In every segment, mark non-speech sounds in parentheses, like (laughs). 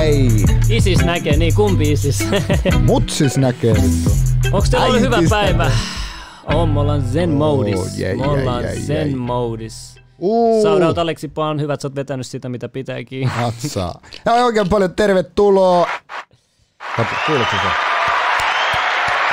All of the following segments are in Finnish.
Ei. Isis näkee, niin kumpi Isis? (laughs) Mut siis näkee vittu. Onks teillä ollut hyvä päivä? On, me ollaan zen modis. Oh, jei, me ollaan jei, jei, zen modis. Uu. Shoutout Aleksi Paan, hyvä, että sä oot vetänyt sitä, mitä pitääkin. Hatsaa. Ja oikein paljon tervetuloa. Kuuletko se?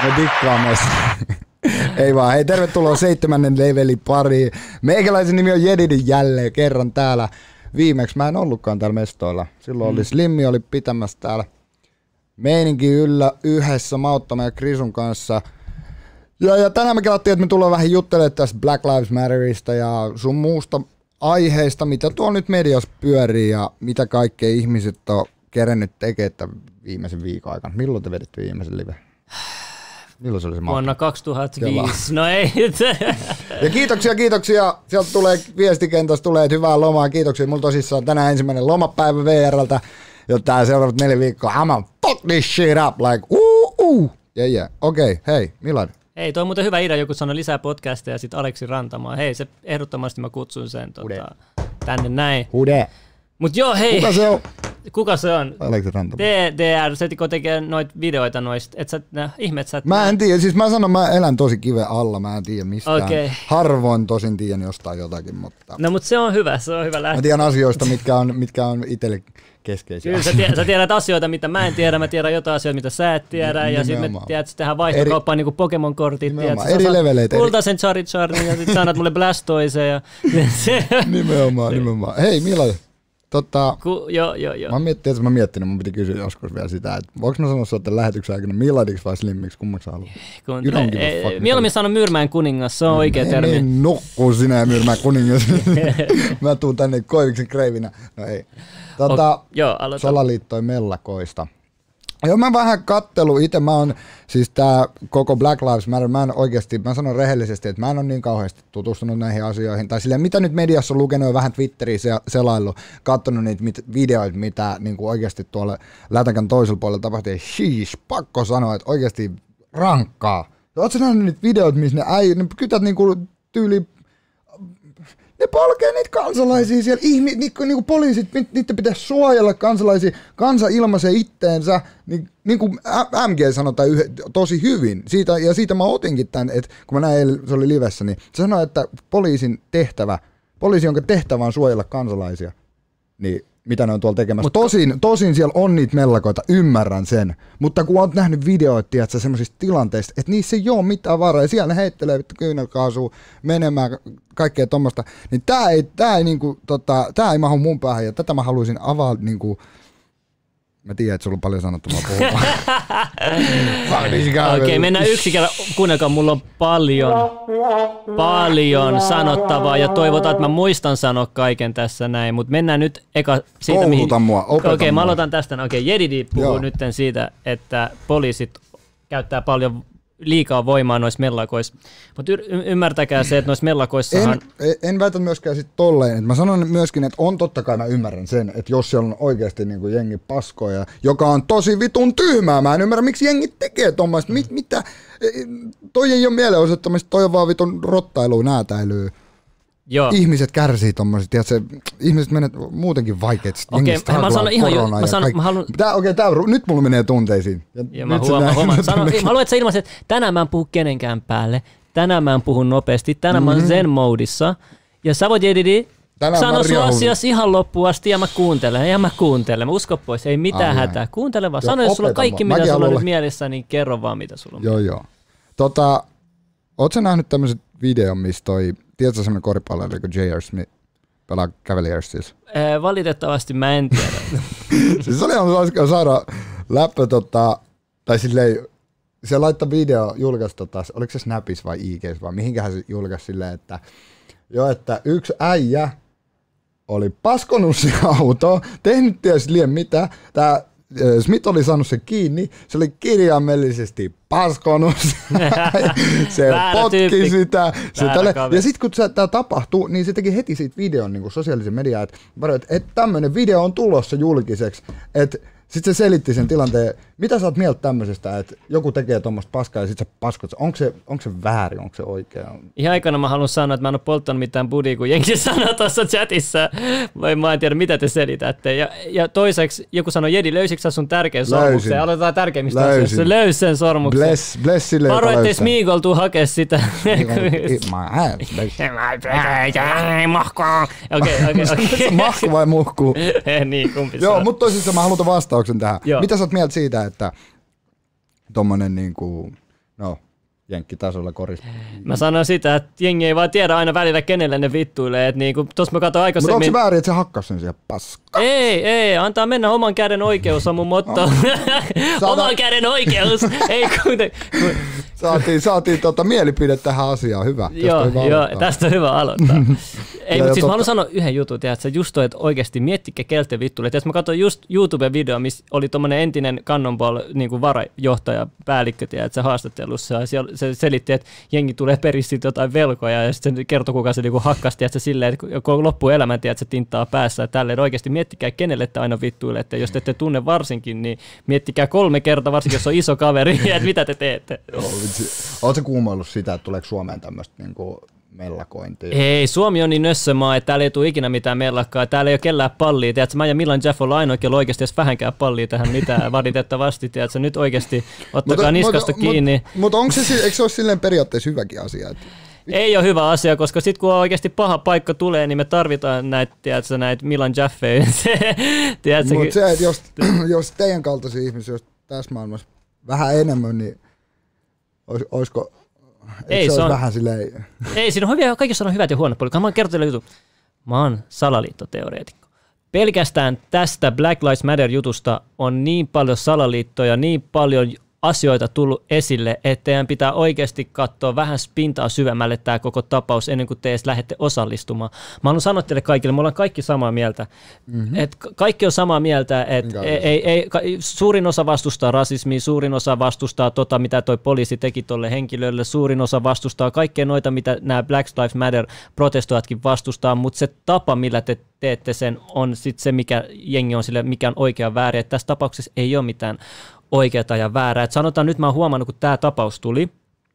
Me dikkaamme. (laughs) Ei vaan, hei tervetuloa seitsemännen levelin pariin. Meikäläisen nimi on Jedidi jälleen kerran täällä. Viimeksi mä en ollutkaan täällä mestoilla. Silloin mm. oli Slimmi oli pitämässä täällä meininki yllä yhdessä Mauttaman ja Krisun kanssa. Ja, ja tänään me kelattiin, että me tullaan vähän juttelemaan tästä Black Lives Matterista ja sun muusta aiheista, mitä tuolla nyt mediassa pyörii ja mitä kaikkea ihmiset on kerennyt tekemään viimeisen viikon aikana. Milloin te veditte viimeisen live? Milloin se oli se matka? Vuonna 2005. No ei. Ja kiitoksia, kiitoksia. Sieltä tulee viestikentästä tulee, hyvää lomaa. Kiitoksia. Mulla tosissaan tänään ensimmäinen lomapäivä VRltä. Ja tää seuraavat neljä viikkoa. I'm fuck this shit up. Like, uu, uu. Yeah, yeah. Okei, okay, hei, Milan. Ei, toi on muuten hyvä idea, joku sanoi lisää podcasteja ja sitten Aleksi Rantamaa. Hei, se ehdottomasti mä kutsun sen tota, tänne näin. Hude. Mut joo, hei. Kuka se on? Kuka se on? Aleksi Rantamo. DDR, se kun tekee noita videoita noista, et sä, nä, ihme, sä et Mä en tiedä, siis mä sanon, mä elän tosi kiven alla, mä en tiedä mistään. Okei. Harvoin tosin tiedän jostain jotakin, mutta No mut se on hyvä, se on hyvä mä lähteä. tiedän asioista, mitkä on, mitkä on itselle keskeisiä. Kyllä, sä, tiedät, sä tiedät asioita, mitä mä en tiedä, mä tiedän jotain asioita, mitä sä et tiedä, ja sitten me tiedät, että tehdään vaihtokauppaa niin kuin Pokemon-kortit, Nimenomaan, tiedät, eri saat leveleitä, Kultaisen Charizardin, ja sitten sä annat mulle Blastoisen, ja (laughs) Nimenomaan, nimenomaan. Hei Milan, tota, ku, joo, joo, joo. Mä oon miettinyt, että mä miettinyt, mun piti kysyä joskus vielä sitä, että voiko mä sanoa tämän lähetyksen aikana Milladiksi vai Slimmiksi, kummaksi sä haluat? Kun, You don't give a fuck. mieluummin sano Myyrmäen kuningas, se on oikea termi. mene nukkuu sinä ja myymään kuningas. (laughs) (laughs) mä tuun tänne koiviksen kreivinä. No ei. Tota, Ok, joo, salaliittoi mellakoista. Joo, mä vähän kattelu itse, mä oon, siis tää koko Black Lives Matter, mä en oikeasti, mä sanon rehellisesti, että mä en ole niin kauheasti tutustunut näihin asioihin, tai silleen, mitä nyt mediassa on lukenut ja vähän Twitteriä se, selaillut, katsonut niitä mit, videoita, mitä niin kuin oikeasti tuolla lätäkän toisella puolella tapahtui, sheesh, pakko sanoa, että oikeasti rankkaa. Oletko nähnyt niitä videoita, missä ne, äi, ne kytät niinku tyyli ne polkee niitä kansalaisia siellä, ihmi, niinku, niinku poliisit, ni- niiden pitäisi suojella kansalaisia, kansa ilmaisee itteensä, niin, niin kuin MG sanoi yhden, tosi hyvin, siitä, ja siitä mä otinkin tämän, että kun mä näin, se oli livessä, niin se sanoi, että poliisin tehtävä, poliisi, jonka tehtävä on suojella kansalaisia, niin mitä ne on tuolla tekemässä. Mutta tosin, tosin siellä on niitä mellakoita, ymmärrän sen. Mutta kun oot nähnyt videoita, tiedätkö, semmoisista tilanteista, että niissä ei ole mitään varaa, ja siellä ne heittelee kyynelkaasua menemään, kaikkea tuommoista, niin tää ei, tää ei, niinku, tota, tää ei mahu mun päähän, ja tätä mä haluaisin avaa niinku, Mä tiedän, että sulla on paljon sanottavaa puhua. (laughs) Okei, okay, mennään yksi kerran. Kuunnelkaa, mulla on paljon, paljon sanottavaa ja toivotaan, että mä muistan sanoa kaiken tässä näin, mutta mennään nyt eka siitä, Kouluta mua, opeta Okei, okay, mä mua. aloitan tästä. Okei, okay, Jedidi puhuu nyt siitä, että poliisit käyttää paljon liikaa voimaa noissa mellakoissa. Mutta y- ymmärtäkää se, että noissa mellakoissahan... En, en väitä myöskään sit tolleen, mä sanon myöskin, että on totta kai mä ymmärrän sen, että jos siellä on oikeasti niinku jengi paskoja, joka on tosi vitun tyhmää, mä en ymmärrä miksi jengi tekee tuommoista, mit, mitä, Eh, toi ei ole mielenosoittamista, toi on vaan vitun rottailua, näätäilyä. Joo. Ihmiset kärsii tommosista, tiedätkö, ihmiset menee muutenkin vaikeet, Okei, jengi mä sanon ihan jo- mä ja sanon- mä haluan- Tää, okei, tää, nyt mulla menee tunteisiin. Ja Ja mä se huomaan, huomaan. (laughs) Sano, mä haluan, että sä ilmaiset, että tänään mä en puhu kenenkään päälle, tänään mä en puhu nopeasti, tänään mm-hmm. mä oon zen-moodissa, ja sä voit Jedidi sano sun asias ihan loppuun asti ja mä kuuntelen, ja mä kuuntelen. Mä usko pois, ei mitään ai. hätää. Kuuntele vaan. Sano, jos sulla on kaikki, mitä sulla on nyt mielessä, niin kerro vaan, mitä sulla on. Joo, joo. Tota, sä nähnyt tämmöisen videon, missä toi, tiedätkö semmoinen koripalloilija kuin J.R. Smith pelaa Cavaliersissa? Eh, valitettavasti mä en tiedä. (laughs) siis se oli ihan hauska saada läppä tota, tai silleen, se laittoi video, julkaisi tota, oliko se Snapis vai IGs vai mihinkähän se julkaisi silleen, että jo, että yksi äijä oli paskonut se auto, tehnyt ties liian mitä, tää ö, Smith oli saanut sen kiinni, se oli kirjaimellisesti paskonut (laughs) se Väärä potki tyyppi. sitä. Se tälle, ja sitten kun tämä tapahtuu, niin se teki heti siitä videon niin kuin sosiaalisen mediaan, että, että, että tämmöinen video on tulossa julkiseksi, että Sitten se selitti sen tilanteen. Mitä sä oot mieltä tämmöisestä, että joku tekee tuommoista paskaa ja sitten sä paskot. Onko se, onko se väärin, onko se oikea? Ihan aikana mä haluan sanoa, että mä en ole polttanut mitään budia, kun jengi (laughs) sanoi tuossa chatissa. Vai mä en tiedä, mitä te selitätte. Ja, ja toiseksi joku sanoi, Jedi, löysitkö sä sun tärkeän sormuksen? Ja aloitetaan tärkeimmistä Löysin. asioista. Löysi sen sormuksen. Bless, bless sille, Varo, ettei. Smeagol tuu hakea sitä. Bless. (laughs) Okei, okei, okei. (laughs) Mahku vai muhku? Niin, kumpi Joo, mutta tosissaan mä haluan vastauksen tähän. Joo. Mitä sä oot mieltä siitä, että tommonen niinku, no, jenkkitasolla korista. Mä sanon sitä, että jengi ei vaan tiedä aina välillä, kenelle ne vittuilee. Että niinku, tossa mä katsoin Mutta onko se aikaisemmin... väärin, että se hakkas sen siihen paskaan? Ei, ei, antaa mennä oman käden oikeus on mun motto. (laughs) oman käden oikeus, ei kuitenkaan. Saatiin, saatiin tota mielipide tähän asiaan, hyvä. Tästä Joo, on hyvä joo, aloittaa. tästä on hyvä aloittaa. (laughs) Ei, mutta siis totta- mä haluan sanoa yhden jutun, tiedätkö, just toi, että oikeasti miettikää kelte vittuille. Tiedätkö, mä katsoin just YouTube-video, missä oli tommonen entinen Cannonball niin kuin varajohtaja, päällikkö, tiedätkö, haastattelussa. Ja siellä se selitti, että jengi tulee peristä siitä jotain velkoja, ja sitten se kertoi, kuka se niin kuin hakkasi, tiedätkö, silleen, että koko loppuelämän, tiedätkö, se tinttaa päässä. Ja tälleen oikeasti miettikää, kenelle te aina vittuilette. Jos te ette tunne varsinkin, niin miettikää kolme kertaa, varsinkin jos on iso kaveri, (laughs) että mitä te teette. Joo. Oletko kuumoillut sitä, että tuleeko Suomeen tämmöistä niinku mellakointia? Ei, Suomi on niin nössömaa, että täällä ei tule ikinä mitään mellakkaa. Täällä ei ole kellään pallia. Tiedätkö, mä ja Milan Jeff ollaan ainoa, jolla oikeasti edes vähänkään pallia tähän mitään, (laughs) valitettavasti. Tiedätkö, nyt oikeasti ottakaa niskasta kiinni. Mutta mut onko se, eikö se ole silleen periaatteessa hyväkin asia? Että Ei ole hyvä asia, koska sitten kun oikeasti paha paikka tulee, niin me tarvitaan näitä, tiedätkö, näitä Milan Jaffeja. (laughs) Mutta se, että jos, (clears throat) jos teidän kaltaisia ihmisiä olisi tässä maailmassa vähän enemmän, niin olis, olisiko, Ei, se, se on- vähän silleen, Ei, siinä on hyviä, kaikissa on hyvät ja huonot puolet. Mä oon kertonut jutun. Mä oon salaliittoteoreetikko. Pelkästään tästä Black Lives Matter-jutusta on niin paljon salaliittoja, niin paljon asioita tullut esille, että teidän pitää oikeasti katsoa vähän pintaa syvemmälle tämä koko tapaus ennen kuin te edes lähdette osallistumaan. Mä haluan sanoa teille kaikille, me ollaan kaikki samaa mieltä. Mm-hmm. Et ka- kaikki on samaa mieltä, että ei, ei, ei, suurin osa vastustaa rasismia, suurin osa vastustaa tota, mitä toi poliisi teki tolle henkilölle, suurin osa vastustaa kaikkea noita, mitä nämä Black Lives Matter protestoijatkin vastustaa, mutta se tapa, millä te teette sen, on sit se, mikä jengi on sille, mikä on oikea väärin. Et tässä tapauksessa ei ole mitään oikeata ja väärää. Et sanotaan nyt mä oon huomannut, kun tämä tapaus tuli,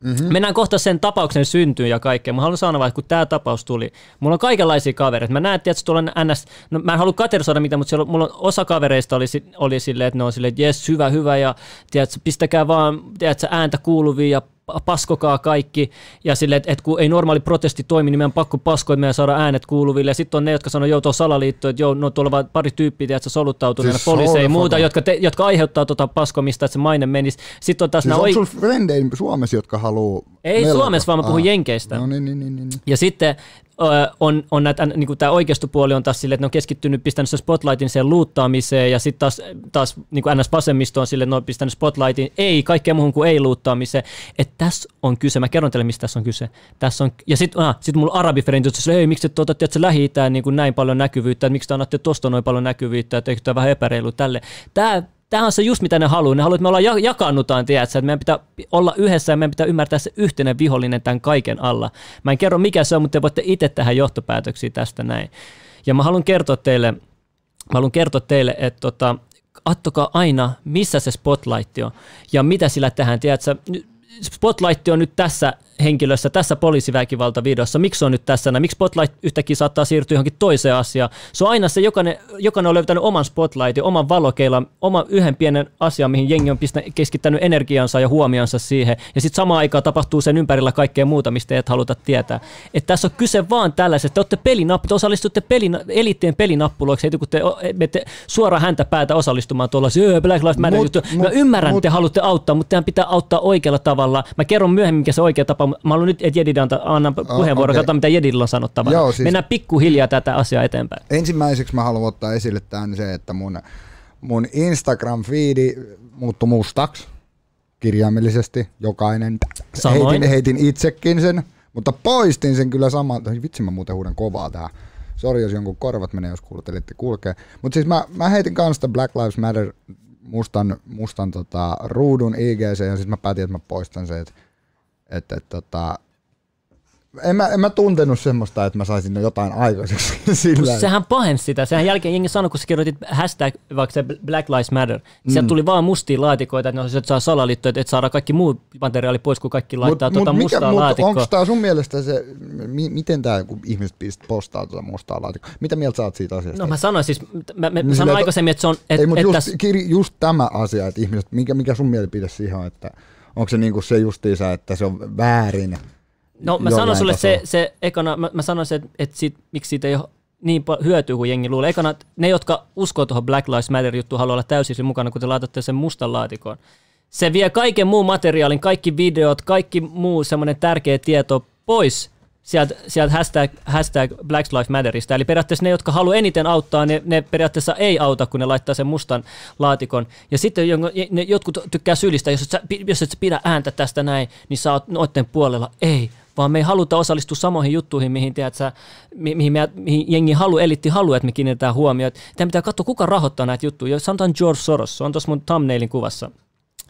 Mm-hmm. Mennään kohta sen tapauksen syntyyn ja kaikkea. Mä haluan sanoa, että kun tämä tapaus tuli, mulla on kaikenlaisia kavereita. Mä näen, että tuolla on NS, no mä en halua katerisoida mitään, mutta siellä, mulla on osa kavereista oli, oli silleen, että ne on silleen, että jes, hyvä, hyvä, ja tiedätkö, pistäkää vaan tiedätkö, ääntä kuuluviin ja paskokaa kaikki. Ja silleen, että, että kun ei normaali protesti toimi, niin meidän on pakko paskoa, että meidän saada äänet kuuluville. Ja sitten on ne, jotka sanoo, joo, tuo salaliitto, että joo, no tuolla vaan pari tyyppiä, tiedätkö, soluttautuneena, Siis siis poliiseja ja muuta, jotka, te, jotka aiheuttaa tuota paskomista, että se maine menisi. Sitten on taas siis nämä onko oi- Suomessa, jotka haluaa Ei Suomessa, vaan mä puhun Jenkeistä. No niin, niin, niin, niin. niin. Ja sitten on, on näitä, niin kuin tämä oikeistopuoli on taas silleen, että ne on keskittynyt, pistänyt sen spotlightin sen luuttaamiseen, ja sitten taas, taas niin kuin NS-vasemmisto on silleen, että ne on pistänyt spotlightin, ei, kaikkea muuhun kuin ei luuttaamiseen. Että tässä on kyse, mä kerron teille, mistä tässä on kyse. Tässä on, ja sitten ah, sit mulla arabifrendit, jotka sanoo, ei, miksi te otatte, että lähi niin kuin näin paljon näkyvyyttä, että miksi te annatte tosta noin paljon näkyvyyttä, että eikö tämä vähän epäreilu tälle. Tämä Tämä on se just mitä ne haluaa. Ne haluaa, että me ollaan ja- jakannutaan, tiedätkö, että meidän pitää olla yhdessä ja meidän pitää ymmärtää se yhteinen vihollinen tämän kaiken alla. Mä en kerro mikä se on, mutta te voitte itse tehdä johtopäätöksiä tästä näin. Ja mä haluan kertoa teille, mä haluan kertoa teille, että tota, attokaa aina, missä se spotlight on ja mitä sillä tehdään. Tiedätkö, spotlight on nyt tässä henkilössä, tässä poliisiväkivaltavideossa, miksi se on nyt tässä, näin? miksi spotlight yhtäkkiä saattaa siirtyä johonkin toiseen asiaan. Se on aina se, jokainen, jokainen on löytänyt oman spotlightin, oman valokeilan, oman yhden pienen asian, mihin jengi on pistä, keskittänyt energiansa ja huomionsa siihen, ja sitten samaan aikaan tapahtuu sen ympärillä kaikkea muuta, mistä et haluta tietää. Et tässä on kyse vaan tällaisesta, te olette pelinappu, te osallistutte pelin, eliittien pelinappuloiksi, heti kun te o- menette suoraan häntä päätä osallistumaan tuolla Black Lives Matter Mut- juttu. Mä mut- ymmärrän, mut- te haluatte auttaa, mutta teidän pitää auttaa oikealla tavalla. Mä kerron myöhemmin, mikä se oikea tapa. Mä haluan nyt, että Jedid antaa, annan puheenvuoron, okei. okay. katsotaan mitä Jedidillä on sanottavaa. Joo, siis- Mennään pikkuhiljaa tätä asiaa eteenpäin. Ensimmäiseksi mä haluan ottaa esille tämän se, että mun, mun Instagram-fiidi muuttui mustaksi kirjaimellisesti. Jokainen. Samoin. Heitin, heitin itsekin sen, mutta poistin sen kyllä saman. Vitsi mä muuten huudan kovaa tähän. Sori, jos jonkun korvat menee, jos kuuntelitte kulkee. Mutta siis mä, mä heitin kanssa sitä Black Lives Matter mustan, mustan tota, ruudun IGC ja sitten mä päätin, että mä poistan se, että että, että tota, en mä, en mä tuntenut semmoista, että mä saisin jotain aikaiseksi (laughs) sillä. Kun sehän pahensi sitä. Sehän jälkeen jengi sanoi, kun sä kirjoitit hashtag, vaikka se Black Lives Matter, mm. sieltä tuli vaan mustia laatikoita, että, no, että saa salaliittoja, että saada kaikki muu materiaali pois, kun kaikki laittaa mut, tuota mut mustaa mikä, laatikkoa. Onko tämä sun mielestä se, mi, miten tämä, kun ihmiset postaa tuota mustaa laatikkoa, mitä mieltä sä oot siitä asiasta? No mä sanoin siis, mä, mä, niin sanoin aikaisemmin, että se on... Et, ei, mutta just, täs... just tämä asia, että ihmiset, mikä, mikä sun mielipide siihen on, että onko se niinku se justiinsa, että se on väärin, No mä sanon sulle se, se ekana, mä, mä sanoisin, että, että siitä, miksi siitä ei ole niin hyötyä kuin jengi luulee. Ekana, ne, jotka uskoo tuohon Black Lives Matter-juttuun, haluaa olla täysin mukana, kun te laitatte sen mustan laatikon. Se vie kaiken muun materiaalin, kaikki videot, kaikki muu semmoinen tärkeä tieto pois sieltä, sieltä hashtag, hashtag Black Lives Matterista. Eli periaatteessa ne, jotka haluaa eniten auttaa, ne, ne periaatteessa ei auta, kun ne laittaa sen mustan laatikon. Ja sitten ne jotkut tykkää syyllistä, jos et sä, jos et sä pidä ääntä tästä näin, niin sä oot noitten puolella. Ei, vaan me ei haluta osallistua samoihin juttuihin, mihin, tiedät, sä, mihin, me, mihin jengi halu, elitti halu, että me kiinnitetään huomioon. Tämä pitää katsoa, kuka rahoittaa näitä juttuja. Sanotaan George Soros, se on tuossa mun thumbnailin kuvassa.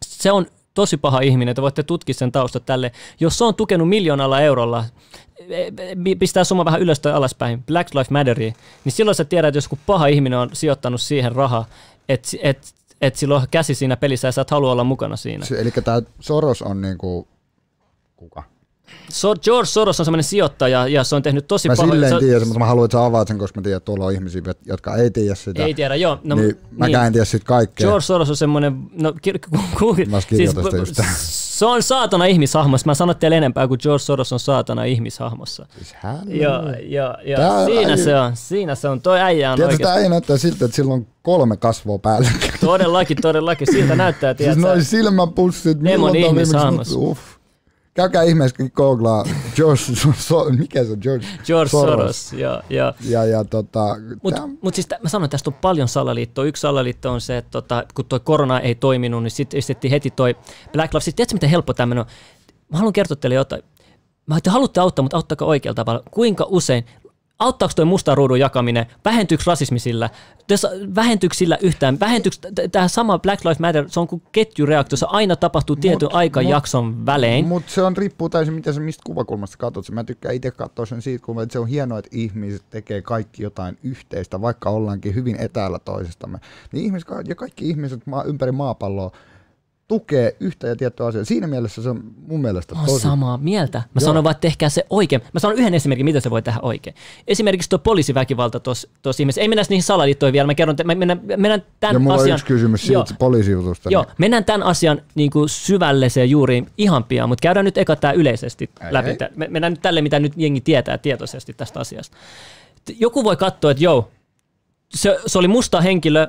Se on tosi paha ihminen, että voitte tutkia sen taustat tälle. Jos se on tukenut miljoonalla eurolla, e, e, pistää summa vähän ylös tai alaspäin, Black Lives Matteriin, niin silloin sä tiedät, että jos joku paha ihminen on sijoittanut siihen rahaa, että et, et silloin käsi siinä pelissä ja sä et halua olla mukana siinä. Eli tämä Soros on niinku, kuka? So, George Soros on semmoinen sijoittaja ja se on tehnyt tosi paljon. Mä silleen so, tiedän, mutta mä haluan, että sä avaat sen, koska mä tiedän, että tuolla on ihmisiä, jotka ei tiedä sitä. Ei tiedä, joo. No, niin, mäkään niin, en tiedä siitä kaikkea. George Soros on semmoinen, no kir- ku, mä siis, just se on saatana ihmishahmossa. Mä sanon teille enempää kuin George Soros on saatana ihmishahmossa. Siis hän? Joo, joo, joo. Siinä äijä. se on, siinä se on. Toi äijä on Tiedätkö, tämä ei näyttää siltä, että sillä on kolme kasvoa päällä. Todellakin, todellakin. Siltä näyttää, tiedätkö. Siis noin silmäpussit. Demon ihmishahmossa. Uff. Käykää ihmeessä googlaa George, so, mikä se on, George, George Soros. Soros ja, ja. ja, ja tota, Mutta mut siis mä sanoin, että tästä on paljon salaliittoa. Yksi salaliitto on se, että tota, kun toi korona ei toiminut, niin sitten esitettiin heti toi Black Lives. Sitten tiedätkö, miten helppo tämmöinen on? Mä haluan kertoa teille jotain. Mä että haluatte auttaa, mutta auttakaa oikealla tavalla. Kuinka usein auttaako tuo musta ruudun jakaminen, vähentyykö rasismi sillä, vähentyykö sillä yhtään, vähentyykö tämä sama Black Lives Matter, se on kuin ketjureaktio, se aina tapahtuu tietyn aikajakson välein. Mutta se on riippuu täysin, mitä se, mistä kuvakulmasta katsot. Mä tykkään itse katsoa sen siitä, kun se on hienoa, että ihmiset tekee kaikki jotain yhteistä, vaikka ollaankin hyvin etäällä toisistamme. Niin ihmiset, ja kaikki ihmiset ympäri maapalloa tukee yhtä ja tiettyä asiaa. Siinä mielessä se on mun mielestä tosi... Mä samaa mieltä. Mä Joo. sanon vaan, että tehkää se oikein. Mä sanon yhden esimerkin, miten se voi tehdä oikein. Esimerkiksi tuo poliisiväkivalta tuossa ihmisessä. Ei mennä niihin salaliittoihin vielä. Mä kerron, me mennään, mennään tämän ja mulla asian... on yksi kysymys siitä poliisijutusta. Joo, niin. mennään tämän asian niin kuin syvälliseen juuriin ihan pian, mutta käydään nyt eka tämä yleisesti ei, läpi. Ei. Me, mennään nyt tälle, mitä nyt jengi tietää tietoisesti tästä asiasta. Joku voi katsoa, että joo, se, se oli musta henkilö,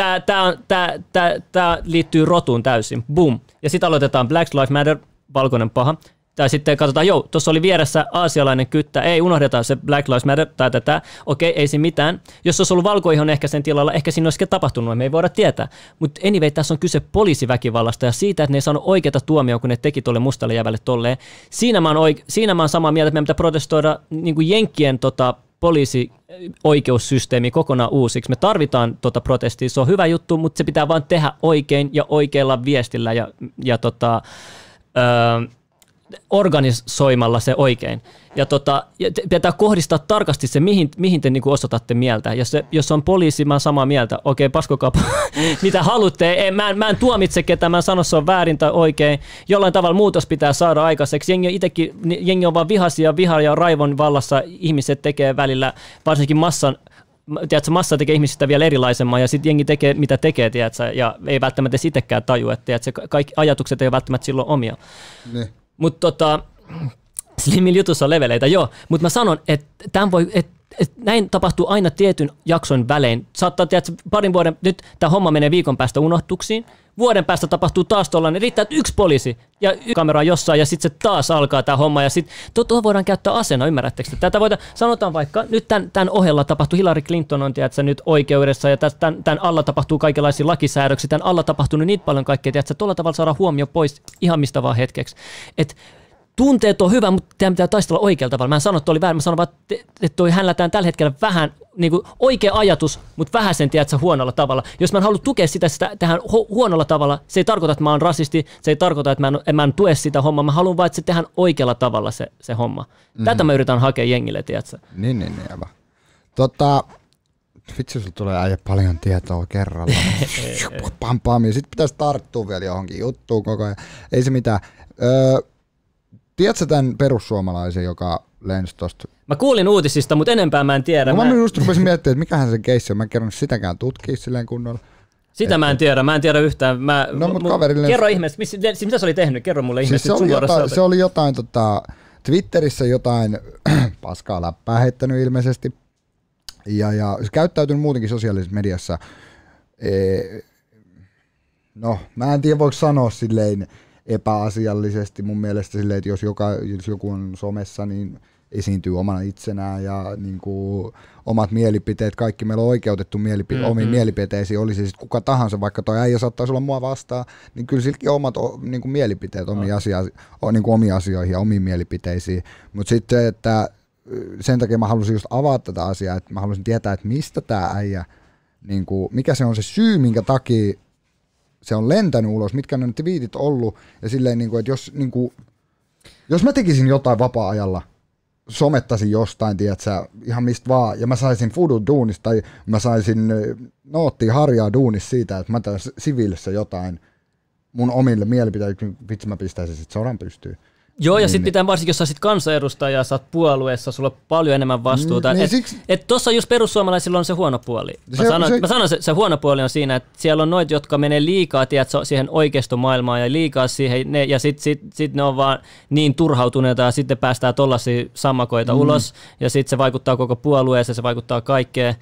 tämä, tämä, tämä, tämä, tämä liittyy rotuun täysin. Boom. Ja sitten aloitetaan Black Lives Matter, valkoinen paha. Tai sitten katsotaan, joo, tuossa oli vieressä aasialainen kyttä, ei unohdeta se Black Lives Matter tai tätä, okei, ei siinä mitään. Jos olisi ollut valkoihon ehkä sen tilalla, ehkä siinä olisi tapahtunut, me ei voida tietää. Mutta anyway, tässä on kyse poliisiväkivallasta ja siitä, että ne ei saanut oikeata tuomioon, kun ne teki tuolle mustalle jävälle tolleen. Siinä mä oon, oike- siinä mä oon samaa mieltä, että meidän pitää protestoida niin Jenkkien tota, poliisi-oikeussysteemi kokonaan uusiksi. Me tarvitaan tuota protestia, se on hyvä juttu, mutta se pitää vain tehdä oikein ja oikealla viestillä ja, ja tota, öö, organisoimalla se oikein. Ja, tota, ja pitää kohdistaa tarkasti se, mihin, mihin te niinku osoitatte mieltä. Ja se, jos on poliisi, mä oon samaa mieltä. Okei, paskokaa, (laughs) mitä haluatte. En, mä, en, mä en tuomitse ketään, mä en sano se on väärin tai oikein. Jollain tavalla muutos pitää saada aikaiseksi. Jengi, itekin, jengi on vaan vihaisia, viha ja raivon vallassa. Ihmiset tekee välillä, varsinkin massan tiedätkö, massa tekee ihmisistä vielä erilaisemman ja sitten jengi tekee mitä tekee, tiedätkö, ja ei välttämättä sitekään taju, että tiedätkö, kaikki ajatukset ei välttämättä silloin omia. Mutta tota, Slimin jutussa leveleitä, joo. Mutta mä sanon, että voi, että et näin tapahtuu aina tietyn jakson välein. Saattaa, että parin vuoden, nyt tämä homma menee viikon päästä unohtuksiin, vuoden päästä tapahtuu taas tuollainen, niin riittää, että yksi poliisi ja yksi kamera jossain ja sitten se taas alkaa tämä homma ja sitten tuota voidaan käyttää asena, ymmärrättekö? Tätä voidaan, sanotaan vaikka, nyt tämän, tämän ohella tapahtuu, Hillary Clinton on tiedätkö, nyt oikeudessa ja tämän, tämän alla tapahtuu kaikenlaisia lakisäädöksiä, tämän alla tapahtuu niin paljon kaikkea, että tuolla tavalla saadaan huomio pois ihan mistä vaan hetkeksi. Että tunteet on hyvä, mutta teidän pitää taistella oikealla tavalla. Mä en sano, että oli väärin, mä sanon vaan, että, toi hänlätään tällä hetkellä vähän niin kuin oikea ajatus, mutta vähän sen tiedät huonolla tavalla. Jos mä en halua tukea sitä, sitä tähän huonolla tavalla, se ei tarkoita, että mä oon rasisti, se ei tarkoita, että mä en, mä en tue sitä hommaa, mä haluan vaan, että se tehdään oikealla tavalla se, se homma. Mm-hmm. Tätä mä yritän hakea jengille, tiedätkö? Niin, niin, niin, aivan. Tota, vitsi, sulla tulee äijä paljon tietoa kerralla. (laughs) pam, pam, ja sitten pitäisi tarttua vielä johonkin juttuun koko ajan. Ei se mitään. Öö, tiedätkö tämän perussuomalaisen, joka lensi tosta? Mä kuulin uutisista, mutta enempää mä en tiedä. No, mä, mä just rupesin miettimään, että mikähän se keissi on. Mä en sitäkään tutkia silleen kunnolla. Sitä mä en tiedä, mä en tiedä yhtään. Mä, no, mutta kaverille... Kerro ihmeessä, missä, mitä se oli tehnyt? Kerro mulle ihmeessä. Siis se, oli jotain, se oli jotain tota, Twitterissä jotain (clears throat) paskaa läppää heittänyt ilmeisesti. Ja, ja se käyttäytynyt muutenkin sosiaalisessa mediassa. E, no, mä en tiedä voiko sanoa silleen epäasiallisesti mun mielestä silleen, että jos, joka, jos joku on somessa, niin esiintyy omana itsenään ja niin kuin, omat mielipiteet, kaikki meillä on oikeutettu mielipi- mm-hmm. omiin mielipiteisiin, olisi siis kuka tahansa, vaikka toi äijä saattaisi olla mua vastaan, niin kyllä silläkin on omat niin kuin mielipiteet omiin, asia, niin kuin omiin asioihin ja omiin mielipiteisiin. Mutta sitten se, että sen takia mä halusin just avata tätä asiaa, että mä halusin tietää, että mistä tämä äijä, niin kuin, mikä se on se syy, minkä takia se on lentänyt ulos, mitkä ne twiitit ollut, ja silleen, niin kuin, että jos, niin kuin, jos mä tekisin jotain vapaa-ajalla, somettasin jostain, tiedätkö, ihan mistä vaan, ja mä saisin fudu duunista, tai mä saisin noottia harjaa duunista siitä, että mä tässä siviilissä jotain mun omille mielipiteille, vitsi mä pistäisin sitten sodan pystyyn. Joo, ja niin, sitten pitää varsinkin, jos sä sit kansanedustaja ja sä oot puolueessa, sulla on paljon enemmän vastuuta. Niin, et, siksi... et tuossa just perussuomalaisilla on se huono puoli. Mä se, sanon, se... mä sanon se, se huono puoli on siinä, että siellä on noit, jotka menee liikaa tiedätkö, siihen oikeistomaailmaan ja liikaa siihen, ne, ja sitten sit, sit ne on vaan niin turhautuneita ja sitten päästään tollaisia sammakoita mm. ulos, ja sitten se vaikuttaa koko puolueeseen, se vaikuttaa kaikkeen.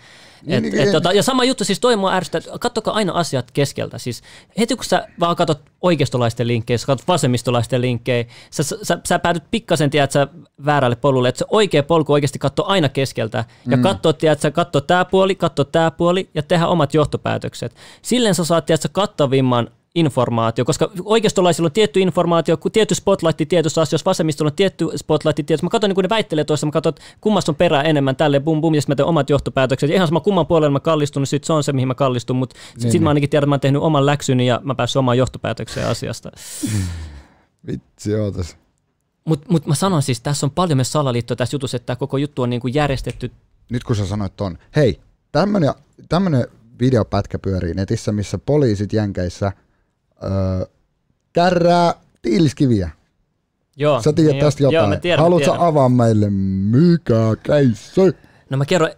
Et, niin, et, tota, ja sama juttu, siis toi mua ärsyttää, katsokaa aina asiat keskeltä. Siis heti kun sä vaan katsot oikeistolaisten linkkejä, sä katsot vasemmistolaisten linkkejä, sä, sä, sä päädyt pikkasen, tiedät, sä väärälle polulle, että se oikea polku oikeasti katsoo aina keskeltä. Ja mm. katsoo, tiedät, sä katsoo tää puoli, katsoo tää puoli ja tehdä omat johtopäätökset. Silleen sä saat, tiedät, sä kattavimman informaatio, koska oikeistolaisilla on tietty informaatio, tietty spotlight tietyssä asioissa, vasemmistolla on tietty spotlight tietyssä. Mä katson, niin kun ne väittelee toista, mä katson, kummassa on perää enemmän tälle bum bum, ja sitten mä teen omat johtopäätökset. Ja ihan sama kumman puolella mä kallistun, niin sit se on se, mihin mä kallistun, mutta sitten niin. sit mä ainakin tiedän, että mä oon tehnyt oman läksyni ja mä päässyt omaan johtopäätökseen asiasta. Vitsi, ootas. Mutta mut mä sanon siis, tässä on paljon myös salaliittoa tässä jutussa, että tämä koko juttu on niin kuin järjestetty. Nyt kun sä sanoit ton, hei, tämmöinen videopätkä pyörii netissä, missä poliisit Jänkeissä – öö, kärrää tiiliskiviä. Joo. Sä tiedät niin tästä jotain. Joo, mä tiedän, Haluatko mä avaa meille mikä keissi? No mä kerron,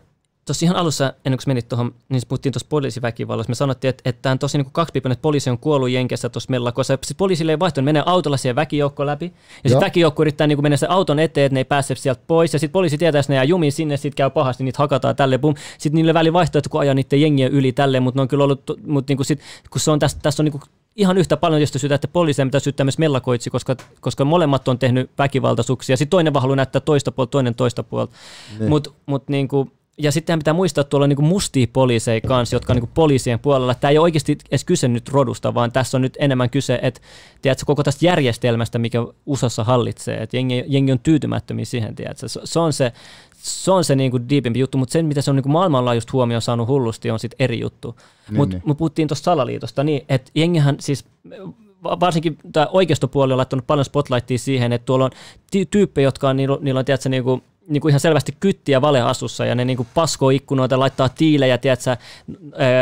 tuossa ihan alussa, ennen kuin menit tuohon, niin puhuttiin tuossa poliisiväkivallassa. Me sanottiin, että, että tämä on tosi niin kaksipiippunen, että poliisi on kuollut Jenkessä tuossa mellakossa. Sitten poliisille ei vaihtunut, menee autolla siihen väkijoukko läpi. Ja sitten väkijoukko yrittää niin mennä sen auton eteen, että ne ei pääse sieltä pois. Ja sitten poliisi tietää, että ne jää jumiin sinne, sitten käy pahasti, niitä hakataan tälle. Bum. Sitten niille väli vaihtoehto, kun ajaa niiden jengien yli tälle, mutta ne on kyllä ollut, mutta niin kuin sit, kun se on tässä, tässä on niin ihan yhtä paljon tietysti syytä, että poliisia mitä syyttää myös mellakoitsi, koska, koska molemmat on tehnyt väkivaltaisuuksia. Sitten toinen vaan haluaa näyttää toista puolta, toinen toista puolta. Niin. Mut, mut niinku, ja sitten pitää muistaa, että tuolla on niinku mustia poliiseja kanssa, jotka on niinku poliisien puolella. Tämä ei ole oikeasti edes kyse nyt rodusta, vaan tässä on nyt enemmän kyse, että tiedätkö, koko tästä järjestelmästä, mikä USAssa hallitsee. Että jengi, jengi on tyytymättömiä siihen, tiedätkö. Se, se on se, se on se niin kuin deepimpi juttu, mutta se, mitä se on niin kuin maailmanlaajuista huomioon saanut hullusti, on sitten eri juttu. Niin, mutta niin. mut puhuttiin tuosta salaliitosta, niin että jengihän siis varsinkin tämä oikeistopuoli on laittanut paljon spotlightia siihen, että tuolla on tyyppejä, jotka on, niillä, niillä on tiedätkö, niin kuin, niin kuin ihan selvästi kyttiä valeasussa ja ne niin kuin paskoo ikkunoita, laittaa tiilejä, tiedätkö,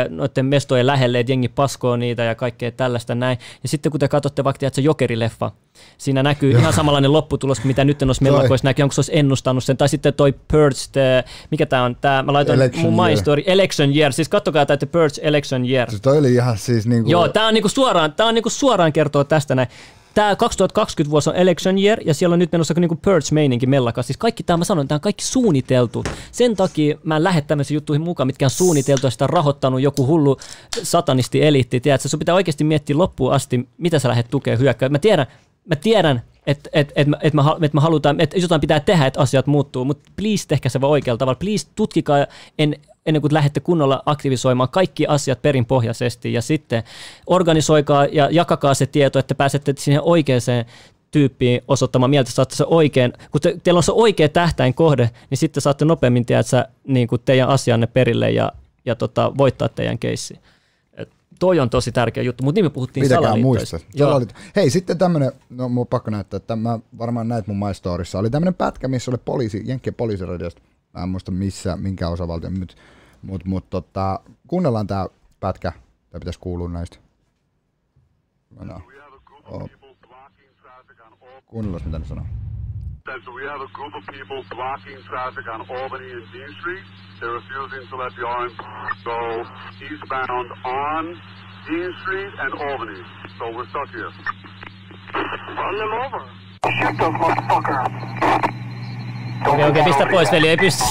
noiden mestojen lähelle, että jengi paskoo niitä ja kaikkea tällaista näin. Ja sitten kun te katsotte vaikka, tiedätkö, jokerileffa, siinä näkyy ihan samanlainen lopputulos, mitä nyt noissa mellakoissa näkyy, onko se olisi ennustanut sen, tai sitten toi Purge, the, mikä tämä on, tämä, mä laitoin election mun my story, Election Year, siis kattokaa tämä Purge Election Year. Se toi oli ihan siis niinku... Joo, tämä on niinku suoraan, tämä on niinku suoraan kertoo tästä näin tämä 2020 vuosi on election year ja siellä on nyt menossa niinku purge-meininki mellakas. Siis kaikki tämä, mä sanon, tämä on kaikki suunniteltu. Sen takia mä en lähde tämmöisiin juttuihin mukaan, mitkä on suunniteltu ja sitä on rahoittanut joku hullu satanisti-eliitti. Tiedätkö, sun pitää oikeasti miettiä loppuun asti, mitä sä lähdet tukemaan hyökkää. Mä tiedän, mä tiedän, että et, et, et, mä, et mä halutaan, että jotain pitää tehdä, että asiat muuttuu, mutta please tehkää se vaan oikealla tavalla. Please tutkikaa en, ennen kuin lähdette kunnolla aktivisoimaan kaikki asiat perinpohjaisesti ja sitten organisoikaa ja jakakaa se tieto, että pääsette siihen oikeaan tyyppiin osoittamaan mieltä, saatte se oikein, kun te, teillä on se oikea tähtäin kohde, niin sitten saatte nopeammin tiedätkö, niin kuin teidän asianne perille ja, ja tota, voittaa teidän keissi. Toi on tosi tärkeä juttu, mutta niin me puhuttiin Pitäkää muistaa. salaliittoista. Joo. Salaliitto. Hei, sitten tämmönen, no mun on pakko näyttää, että mä varmaan näit mun My Storyssa, oli tämmönen pätkä, missä oli poliisi, Jenkkien poliisiradiosta, mä en muista missä, minkä osavaltio, mutta mut, mut, tota, kuunnellaan tää pätkä, tai pitäisi kuulua näistä. No. Oh. Kuunnellaan mitä ne sanoo. So we have a group of people blocking traffic on Albany and Dean Street. They're refusing to let the orange go eastbound on Dean Street and Albany. So we're stuck here. Run them over. Shoot those motherfuckers. Okei, okei, pistä pois veli, ei pysty.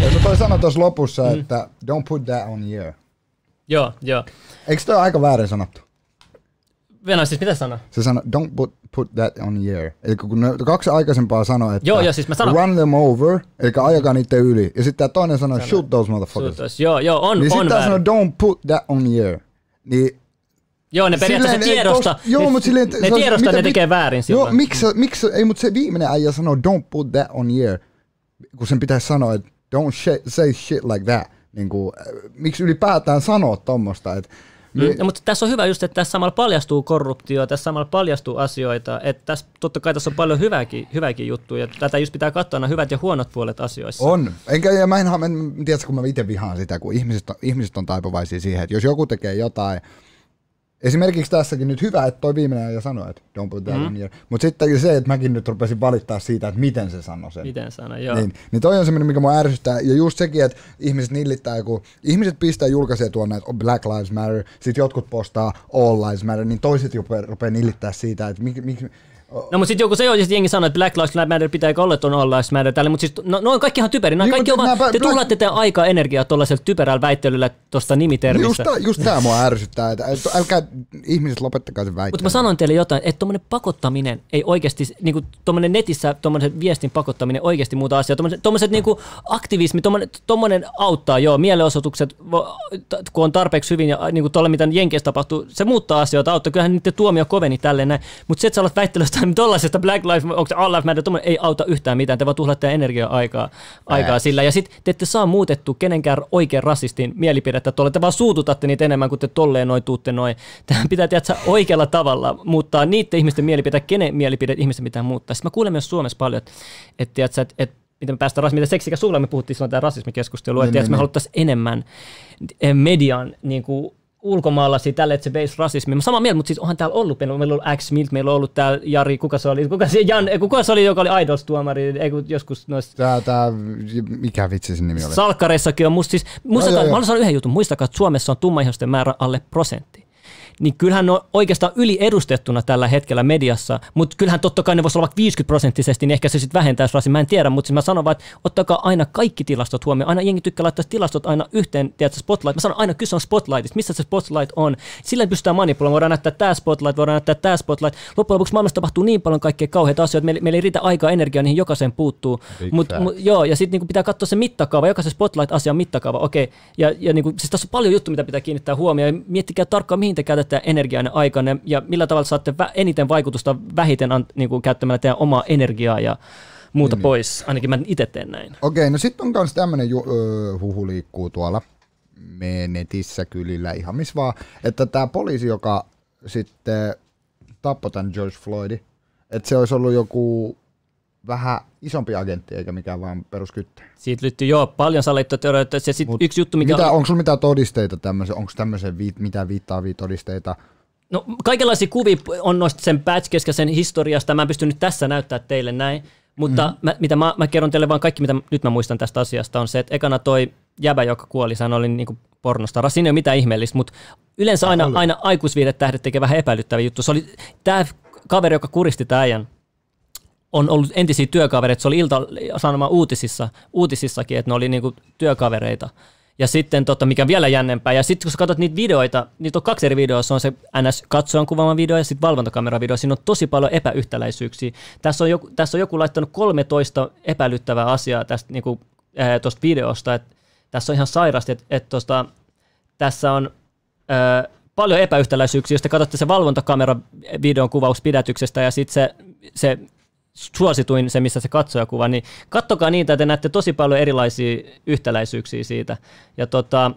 Ja no toi sanoi tuossa lopussa, että don't put that on the air. joo, joo. Eikö toi aika väärin sanottu? Venä, siis mitä sanoa? Se sanoi, don't put, put that on the air. Eli kun ne kaksi aikaisempaa sanoi, että Joo, joo, siis mä sanon- run them over, eli ajakaa niiden yli. Ja sitten tämä toinen sanoi, shoot those motherfuckers. Suutos. Joo, joo, on, Niin on sitten väärin. sanoi, don't put that on the air. Niin Joo, ne periaatteessa silleen tiedosta, tos- joo, mutta silleen, ne se tiedostaa, mitä- ne tekee väärin Joo, silloin. miksi, miksi, ei, mutta se viimeinen äijä sanoo, don't put that on air, kun sen pitäisi sanoa, että don't sh- say shit like that. Niin kuin, äh, miksi ylipäätään sanoa tommosta, että Mm. No, mutta tässä on hyvä just, että tässä samalla paljastuu korruptio, tässä samalla paljastuu asioita, että tässä, totta kai tässä on paljon hyvääkin, hyvääkin juttuja, ja tätä just pitää katsoa nämä hyvät ja huonot puolet asioissa. On. Enkä, ja mä en, en, en tiedä, kun mä itse vihaan sitä, kun ihmiset, on- ihmiset on taipuvaisia siihen, että jos joku tekee jotain, esimerkiksi tässäkin nyt hyvä, että toi viimeinen ja sanoi, että don't put that mm. on here. Mutta sitten se, että mäkin nyt rupesin valittaa siitä, että miten se sanoi sen. Miten sanoa, joo. Niin, niin toi on semmoinen, mikä mua ärsyttää. Ja just sekin, että ihmiset nillittää, kun ihmiset pistää julkaisee tuonne, että Black Lives Matter, sitten jotkut postaa All Lives Matter, niin toiset rupeaa, rupeaa nillittää siitä, että miksi, miksi No mutta sitten joku se on, sit jengi sanoo, että Black Lives Matter pitääkö olla tuon All Lives Matter tälle, mutta siis no, no on kaikki ihan typeri. No, Niin, kaikki on nämä te Black- tuhlaatte teidän aikaa energiaa tuollaisella typerällä väittelyllä tuosta just, nimitermistä. tää, just tää mua ärsyttää, että että älkää ihmiset lopettakaa sen Mutta mä sanoin teille jotain, että tuommoinen pakottaminen ei oikeasti, niin kuin tuommoinen netissä tuommoisen viestin pakottaminen oikeasti muuta asiaa. Tuommoiset niin kuin aktivismi, tuommoinen auttaa, joo, mielenosoitukset, kun on tarpeeksi hyvin ja niin kuin tuolla, mitä Jenkeissä tapahtuu, se muuttaa asioita, auttaa. Kyllähän niiden tuomio koveni tälleen näin. Mutta se, että sä alat väittelyä tuollaisesta Black Lives, onko se All Lives Matter, tuommoinen ei auta yhtään mitään. Te vaan tuhlaatte energiaa aikaa, aikaa sillä. Ja sitten te ette saa muutettu kenenkään oikein rasistin mielipidettä tuolla. Te vaan suututatte niitä enemmän kuin te tolleen noin tuutte noin. Tähän pitää tiedätkö, oikealla tavalla muuttaa niiden ihmisten mielipide, kenen mielipide ihmisten pitää muuttaa. Sitten mä kuulen myös Suomessa paljon, että, että, tiedätkö, että, että miten me päästään rasismiin. Miten seksikä sulla me puhuttiin silloin tämä rasismikeskustelu, että Niin, niin, me niin. haluttaisiin enemmän eh, median niin kuin, ulkomaalaisia tälle, että se base rasismi. Mä samaa mieltä, mutta siis onhan täällä ollut, meillä on ollut X Milt, meillä on ollut täällä Jari, kuka se oli, kuka se, Jan, eh, kuka se oli, joka oli Idols-tuomari, ei kun joskus noissa Tää, tää, mikä vitsi sen nimi oli? Salkkareissakin on musta siis, muistakaa, joo, joo. mä haluan sanoa yhden jutun, muistakaa, että Suomessa on tummaihoisten määrä alle prosentti. Niin kyllähän ne on oikeastaan yliedustettuna tällä hetkellä mediassa, mutta kyllähän totta kai ne voisi olla vaikka 50 prosenttisesti, niin ehkä se sitten vähentäisi rasin. Mä en tiedä, mutta siis mä sanon vaan, että ottakaa aina kaikki tilastot huomioon. Aina jengi tykkää laittaa tilastot aina yhteen, tiedätkö, spotlight. Mä sanon aina, kyse on spotlightista, missä se spotlight on. Sillä pystytään manipuloimaan, voidaan näyttää tämä spotlight, voidaan näyttää tämä spotlight. Loppujen lopuksi maailmassa tapahtuu niin paljon kaikkea kauheita asioita, meillä, meillä ei riitä aikaa energiaa, niihin jokaisen puuttuu. Big Mut, joo, ja sitten niinku pitää katsoa se mittakaava, jokaisen spotlight-asian mittakaava, okei. Ja, ja niinku, siis tässä on paljon juttuja, mitä pitää kiinnittää huomioon. Ja miettikää tarkkaan, mihin te käytätte energiaa aikanne ja millä tavalla saatte eniten vaikutusta vähiten an, niinku, käyttämällä teidän omaa energiaa ja muuta niin, pois. Ainakin mä itse teen näin. Okei, no sitten on myös tämmöinen ju- öö, huhu liikkuu tuolla me netissä kylillä ihan missä vaan, että tämä poliisi, joka sitten tappoi tämän George Floydin, että se olisi ollut joku vähän isompi agentti eikä mikään vaan peruskyttä. Siitä liittyy jo paljon salaliittoteorioita. Se sit Mut yksi juttu, mikä Mitä, on, onko sulla mitään todisteita tämmöisen, onko tämmöisen viit, mitään viittaavia todisteita? No kaikenlaisia kuvia on noista sen sen historiasta. Mä en pysty nyt tässä näyttää teille näin. Mutta mm-hmm. mä, mitä mä, mä kerron teille vaan kaikki, mitä nyt mä muistan tästä asiasta, on se, että ekana toi jäbä, joka kuoli, sehän oli niinku pornostara. Siinä ei ole mitään ihmeellistä, mutta yleensä aina, aina aikuisviihdetähdet tekee vähän epäilyttäviä juttu. Se oli tämä kaveri, joka kuristi tämän äijän, on ollut entisiä työkavereita. Se oli ilta sanoma uutisissa, uutisissakin, että ne oli niinku työkavereita. Ja sitten, tota, mikä vielä jännempää, ja sitten kun sä katsot niitä videoita, niitä on kaksi eri videoa, se on se NS-katsojan kuvaama video ja sitten valvontakameravideo, siinä on tosi paljon epäyhtäläisyyksiä. Tässä on joku, tässä on joku laittanut 13 epäilyttävää asiaa tästä niinku, ää, tosta videosta, että tässä on ihan sairasti, että et tosta, tässä on ää, paljon epäyhtäläisyyksiä, jos te katsotte se valvontakamera videon kuvauspidätyksestä ja sitten se se suosituin, se missä se katsojakuva, niin kattokaa niitä, että te näette tosi paljon erilaisia yhtäläisyyksiä siitä. Ja tota,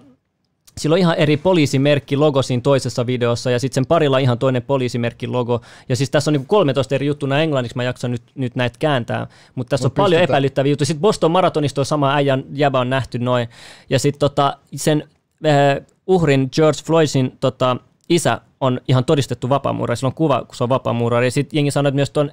sillä on ihan eri poliisimerkki logo siinä toisessa videossa ja sitten sen parilla ihan toinen poliisimerkki logo. Ja siis tässä on niin 13 eri juttuna englanniksi, mä jaksan nyt, nyt näitä kääntää, mutta tässä Mut on paljon epäilyttäviä juttuja. Sitten Boston Marathonista on sama äijän jäbä on nähty noin. Ja sitten tota, sen äh, uhrin George Floydin tota, isä on ihan todistettu vapaamuurari. Sillä on kuva, kun se on vapaamuurari. Ja sitten jengi sanoi, että myös tuon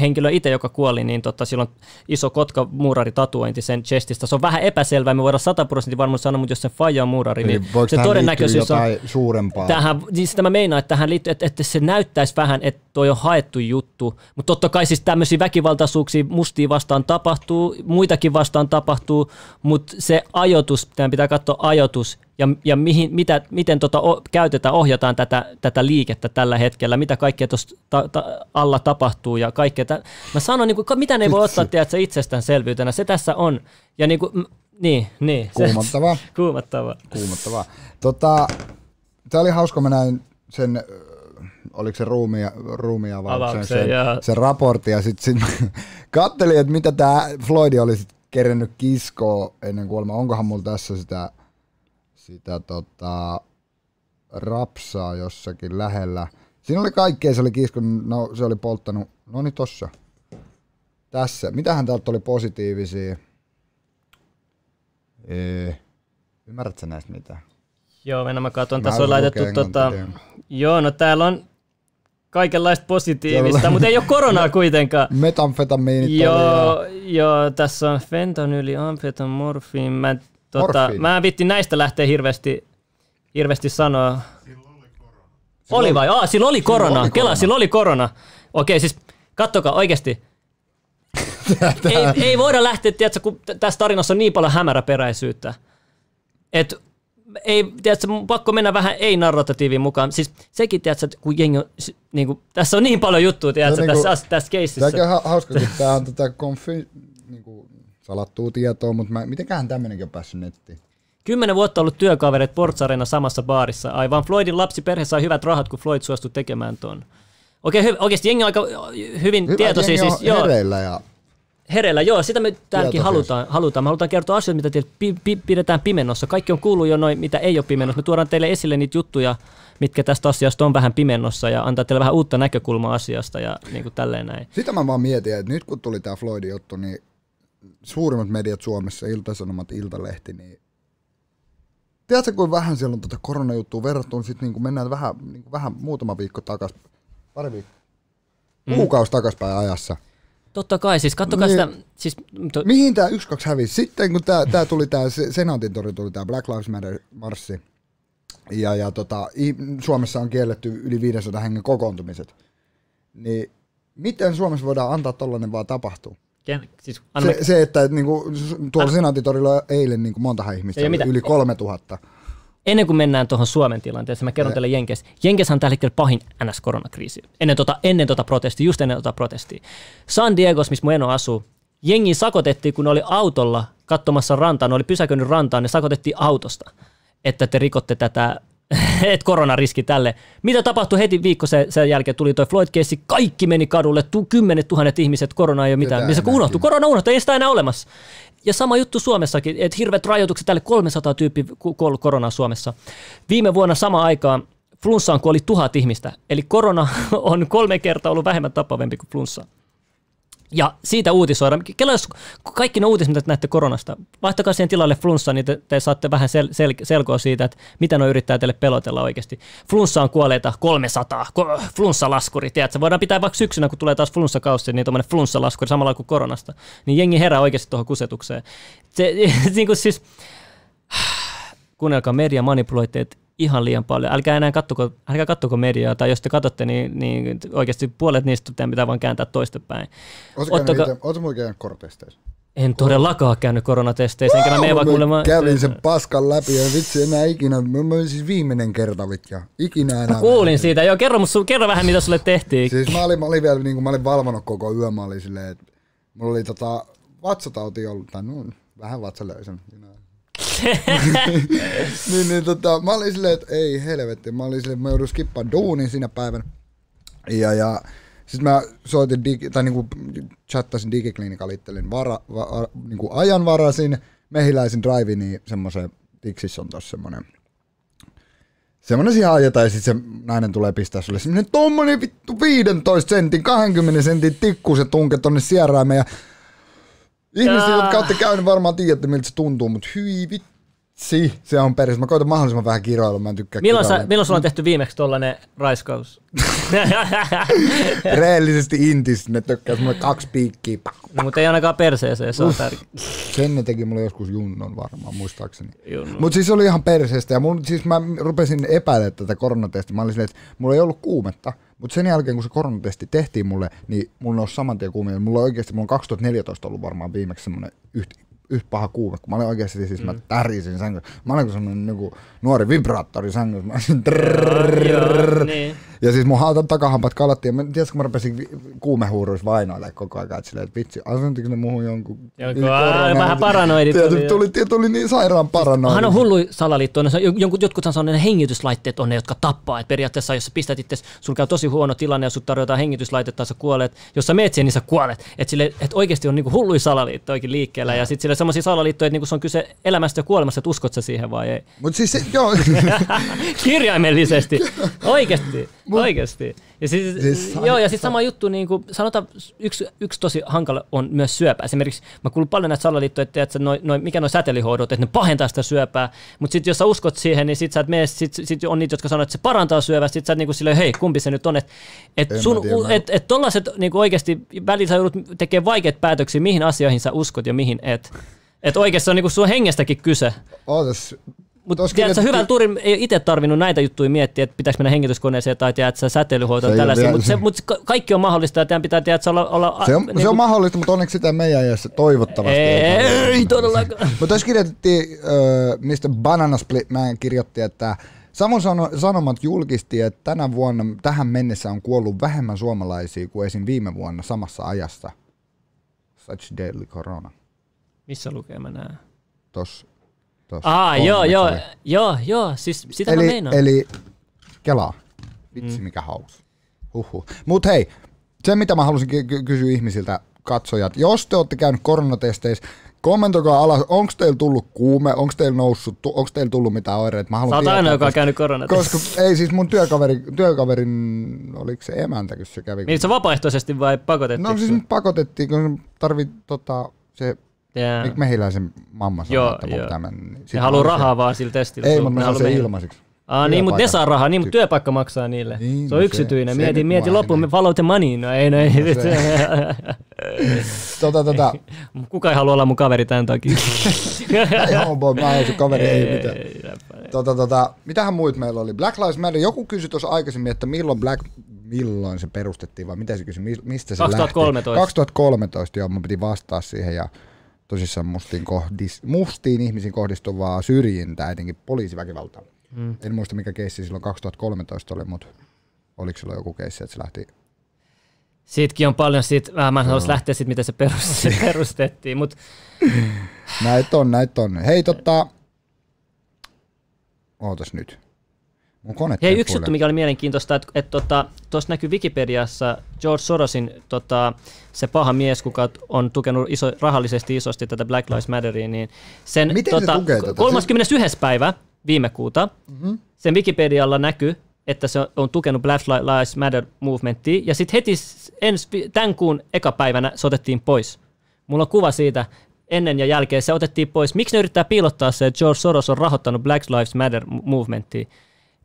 henkilö itse, joka kuoli, niin tota, sillä on iso kotka muurari tatuointi sen chestistä. Se on vähän epäselvää, me voidaan 100 prosenttia varmaan sanoa, mutta jos se faija on muurari, niin, voiko se todennäköisyys on... suurempaa? Tähän, niin sitä mä meinaan, että tähän liittyy, että, että se näyttäisi vähän, että toi on haettu juttu, mutta totta kai siis tämmöisiä väkivaltaisuuksia mustia vastaan tapahtuu, muitakin vastaan tapahtuu, mutta se ajoitus, tämän pitää katsoa ajoitus ja, ja mihin, mitä, miten tota o, käytetään, ohjataan tätä, tätä liikettä tällä hetkellä, mitä kaikkea tuossa ta, ta, alla tapahtuu ja kaikkea. Tä, mä sanon, niin kuin, mitä ne voi ottaa tiedätkö, itsestäänselvyytenä, se tässä on. Ja niin, kuin, niin, niin. (laughs) se- Kuumottavaa. Kuumottavaa. Kuumottavaa. Tota, tämä oli hauska, mä näin sen, oliko se ruumia, ruumiavauksen, Avauksen, sen, joo. sen raportin, ja sitten sit (laughs) kattelin, että mitä tämä Floyd oli sit kerennyt kiskoa ennen kuolemaa. Onkohan mulla tässä sitä, sitä tota, rapsaa jossakin lähellä. Siinä oli kaikkea, se oli kiskonut, no se oli polttanut, no niin tossa. Tässä. Mitähän täältä oli positiivisia? Ee, ymmärrätkö näistä mitään? Joo, mennään mä katson. Mä Tässä on laitettu, tota, joo, no täällä on kaikenlaista positiivista, mutta ei ole koronaa (laughs) kuitenkaan. Metamfetamiinit joo, joo, tässä on fentanyli, amfetamorfiin. Mä, en- tota, mä en vitti näistä lähteä hirveästi, hirveästi sanoa. Oli vai? Aa, sillä oli korona. oli Kela, korona. sillä oli korona. Okei, siis kattokaa oikeasti. ei, ei voida lähteä, tiedätkö, kun tässä tarinassa on niin paljon hämäräperäisyyttä. Et ei, tiedätkö, mun pakko mennä vähän ei-narratiiviin mukaan. Siis sekin, tiedätkö, kun jengi on, niin kuin, tässä on niin paljon juttuja, tiedätkö, tässä, niinku- tässä, tässä keississä. Tämäkin on ha- hauska, kun tää on tätä konfi, niinku, salattua tietoa, mutta mä, mitenköhän tämmönenkin on päässyt nettiin? Kymmenen vuotta ollut työkaverit Portsarena samassa baarissa. Aivan Floydin lapsiperhe sai hyvät rahat, kun Floyd suostui tekemään ton. Okei, hy- oikeasti jengi on aika hyvin Hyvä, tietoisia. Siis, joo, hereillä ja hereillä, joo, sitä me täälläkin halutaan, halutaan. Me halutaan kertoa asioita, mitä teille pi- pi- pidetään pimennossa. Kaikki on kuullut jo noin, mitä ei ole pimennossa. Me tuodaan teille esille niitä juttuja, mitkä tästä asiasta on vähän pimennossa ja antaa teille vähän uutta näkökulmaa asiasta ja niin kuin tälleen näin. sitä mä vaan mietin, että nyt kun tuli tää Floydin juttu, niin suurimmat mediat Suomessa, Ilta-Sanomat, Iltalehti, niin tiedätkö, kuin vähän siellä on tätä koronajuttua verrattuna, sitten niin mennään vähän, niin vähän muutama viikko takas, pari viikkoa, Mm. kuukausi takaspäin ajassa. Totta kai, siis kattokaa Niin. sitä, siis, to, Mihin tämä 1-2 hävisi? Sitten kun tämä tää tuli tämä Senaatin tori, tuli tämä Black Lives Matter marssi, ja, ja tota, Suomessa on kielletty yli 500 hengen kokoontumiset, niin miten Suomessa voidaan antaa tollainen vaan tapahtua? Ken, siis Se, se että niinku, s- tuolla Senaatin torilla on eilen niinku monta ihmistä, Ei yli 3000. ennen kuin mennään tuohon Suomen tilanteeseen, mä kerron Ja- teille Jenkes. Jenkes on tällä hetkellä pahin NS-koronakriisi. Ennen tota, ennen tota protestia, just ennen tota protestia. San Diegos, missä mun eno asuu, jengi sakotettiin, kun ne oli autolla katsomassa rantaa, ne oli pysäköinyt rantaan, ne sakotettiin autosta, että te rikotte tätä (laughs) et koronariski tälle. Mitä tapahtui heti viikko sen, sen jälkeen, tuli toi Floyd-keissi, kaikki meni kadulle, tu, kymmenet tuhannet ihmiset, korona ei ole mitään. Missä unohtui, korona unohtui, ei sitä enää olemassa. Ja sama juttu Suomessakin, että hirveät rajoitukset, tälle 300 tyyppi koronaa Suomessa. Viime vuonna sama aikaan flunssaan kuoli tuhat ihmistä, eli korona (laughs) on kolme kertaa ollut vähemmän tappavempi kuin flunssa. Ja siitä uutisoidaan. Kela, jos kaikki ne uutiset, mitä te näette koronasta, vaihtakaa siihen tilalle flunssa, niin te, te saatte vähän sel, sel, selkoa siitä, että mitä ne yrittää teille pelotella oikeasti. Flunssa on kuolleita 300, ko, flunssalaskuri, tiedätkö? Voidaan pitää vaikka syksynä, kun tulee taas flunssakausi, niin tuommoinen flunssalaskuri samalla kuin koronasta. Niin jengi herää oikeasti tuohon kusetukseen. Se, (laughs) niin kuin siis, (sighs) kuunnelkaa media manipuloitteet ihan liian paljon. Älkää enää kattoko, älkää kattoko mediaa, tai jos te katsotte, niin, niin oikeasti puolet niistä teidän pitää vaan kääntää toistepäin. Oletko mulla käynyt kortesteissä? En todellakaan käynyt koronatesteissä, enkä mä mene vaan kuulemaan. Kävin sen paskan läpi ja vitsi enää ikinä, mä mä olin siis viimeinen kerta vitja, ikinä enää. Kuulin siitä, joo, kerro, kerro vähän, mitä sulle tehtiin. Siis mä olin, mä olin vielä, niin kuin mä olin valvonut koko yön, mä olin silleen, että mulla oli tota vatsatauti ollut, tai no, vähän vatsalöisen. (laughs) niin, niin tota, mä olin silleen, että ei helvetti, mä olin silleen, että mä joudun skippaan duunin siinä päivänä. Ja, ja Sitten mä soitin, digi, tai niinku chattasin digiklinikalla itselleen vara, va, niinku ajan varasin, mehiläisin drive, niin semmoisen, Tixissä on tossa semmonen Semmoinen siihen ajetaan ja sitten se nainen tulee pistää sulle semmoinen tommonen vittu 15 sentin, 20 sentin tikku se tunke tonne sieraimeen ja ihmiset, Jaa. jotka olette käynyt varmaan tiedätte miltä se tuntuu, mutta hyi vitsi, se on perus. Mä koitan mahdollisimman vähän kiroilla, mä en tykkää Milloin, sä, milloin sulla on tehty viimeksi tollanen raiskaus? (laughs) Reellisesti intis, ne tökkäs mulle kaksi piikkiä. no, mutta ei ainakaan perseeseen, se on tärkeä. Sen ne teki mulle joskus junnon varmaan, muistaakseni. Mutta siis se oli ihan perseestä ja mun, siis mä rupesin epäilemään tätä koronatestiä. Mä olin silleen, että mulla ei ollut kuumetta, mutta sen jälkeen kun se koronatesti tehtiin mulle, niin mulla nousi saman tien kuumia. Mulla on oikeasti, mulla on 2014 ollut varmaan viimeksi semmoinen yhtä yhtä paha kuume, kun mä olin oikeasti siis, mm. mä tärisin sängyssä. Mä olin kuin semmoinen niin nuori vibraattori sängyssä. Mä olin Joo, niin. Ja siis mun hautan takahampat kalattiin, mä, tiedätkö, kun mä rupesin kuumehuuruissa vainoille koko ajan, että silleen, että vitsi, asentiko ne muuhun jonkun... Koronan- vähän paranoidit Tiedätkö, oli, tuli, tuli, tuli niin sairaan paranoidi. Hän on hullu salaliitto. Jotkuthan sanoo, että ne hengityslaitteet on ne, jotka tappaa. Et periaatteessa, jos sä pistät itse, sulla käy tosi huono tilanne ja sut tarjotaan hengityslaitetta, sä kuolet. Jos sä meet siihen, niin sä kuolet. Että sille, et oikeasti on niinku hulluja salaliittoikin liikkeellä. Ja sitten sille semmoisia salaliittoja, että niinku se on kyse elämästä ja kuolemasta, että uskot sä siihen vai ei. Mut siis se, joo, (laughs) Kirjaimellisesti. (laughs) Oikeasti. Oikeasti. Ja siis, Siis siis joo, ja sitten sama juttu, niin kuin, sanotaan, yksi, yksi tosi hankala on myös syöpä. Esimerkiksi mä kuulun paljon näitä salaliittoja, että, että noi, noi, mikä noin säteilyhoidot, että ne pahentaa sitä syöpää. Mutta sitten jos sä uskot siihen, niin sit sä et mene, sit, sit on niitä, jotka sanoo, että se parantaa syövää. Sitten sä et niinku silleen, hei, kumpi se nyt on. Että et sun, tiedä, et, et tollaset niinku oikeasti välillä sä joudut tekemään vaikeita päätöksiä, mihin asioihin sä uskot ja mihin et. Että oikeasti on niinku sun hengestäkin kyse. ootas. Mutta Tossa tiedätkö, kirjoitettiin- hyvän turin ei itse tarvinnut näitä juttuja miettiä, että pitäisi mennä hengityskoneeseen tai tiedät, sä säteilyhoitoon Se ei tällaisia, mutta se, mut ka- kaikki on mahdollista ja teidän pitää tiedät, olla, olla Se on, niinku- se on mahdollista, mutta onneksi sitä meidän iässä toivottavasti. ei, tarvitse. ei todellakaan. Mutta tässä kirjoitettiin, äh, mistä Banana Split man kirjoitti, että Savon sano, Sanomat julkisti, että tänä vuonna tähän mennessä on kuollut vähemmän suomalaisia kuin esim. viime vuonna samassa ajassa. Such deadly corona. Missä lukee mä näen? Tos, tos Aa, joo, joo, joo, joo, siis sitä mä Eli, meinaan. eli kelaa. Vitsi mikä haus. Huhhuh. Mut hei, se mitä mä halusin ky- ky- kysyä ihmisiltä, katsojat, jos te olette käynyt koronatesteissä, kommentoikaa alas, onko teillä tullut kuume, onko teillä noussut, onko teillä tullut mitään oireita. Mä haluan Sä oot tietää, ainoa, joka on käynyt koronat. Koska ei siis mun työkaveri, työkaverin, oliko se emäntä, kun se kävi. Niin se vapaaehtoisesti vai pakotettiin? no siis pakotettiin, kun tarvit tota, se yeah. yeah. mehiläisen mamma sanoi, Joo, että mun joo. tämän. Niin Ne haluaa rahaa vaan sillä testillä. Ei, Se- mutta ne haluaa sen meidän- ilmaiseksi. Aa, niin, mutta ne saa rahaa, niin, mutta työpaikka maksaa niille. Niin, se on no se- yksityinen. se mieti, nyt mieti loppuun, me follow the money. No ei, no ei. (laughs) Tota, tota, Kuka ei halua olla mun kaveri tämän takia? (laughs) ei homo, mä oon sun kaveri, ei mitään. Tota, tota, mitähän muut meillä oli? Black Lives Matter. Joku kysyi tuossa aikaisemmin, että milloin Black, milloin se perustettiin, vai mitä se kysyi, mi- mistä se 2013. lähti? 2013. joo, mä piti vastaa siihen ja tosissaan mustiin, kohdis, mustiin ihmisiin kohdistuvaa syrjintää, etenkin poliisiväkivaltaa. Mm. En muista mikä keissi silloin 2013 oli, mutta oliko silloin joku keissi, että se lähti Siitäkin on paljon, siitä, äh, mä en haluaisi lähteä siitä, miten se perus- (laughs) (laughs) perustettiin, mutta Näitä on, näitä on. Hei, tota... Ootas nyt. Mun kone hei, yksi juttu, mikä oli mielenkiintoista, että et, tota, tuossa näkyy Wikipediassa George Sorosin tota, se paha mies, kuka on tukenut iso, rahallisesti isosti tätä Black Lives Matteria, niin sen Miten se tota, tukee tätä? 31. päivä viime kuuta mm-hmm. sen Wikipedialla näkyy, että se on tukenut Black Lives Matter movementtia, ja sitten heti ens, tämän kuun ekapäivänä se otettiin pois. Mulla on kuva siitä ennen ja jälkeen, se otettiin pois. Miksi ne yrittää piilottaa se, että George Soros on rahoittanut Black Lives Matter movementtia?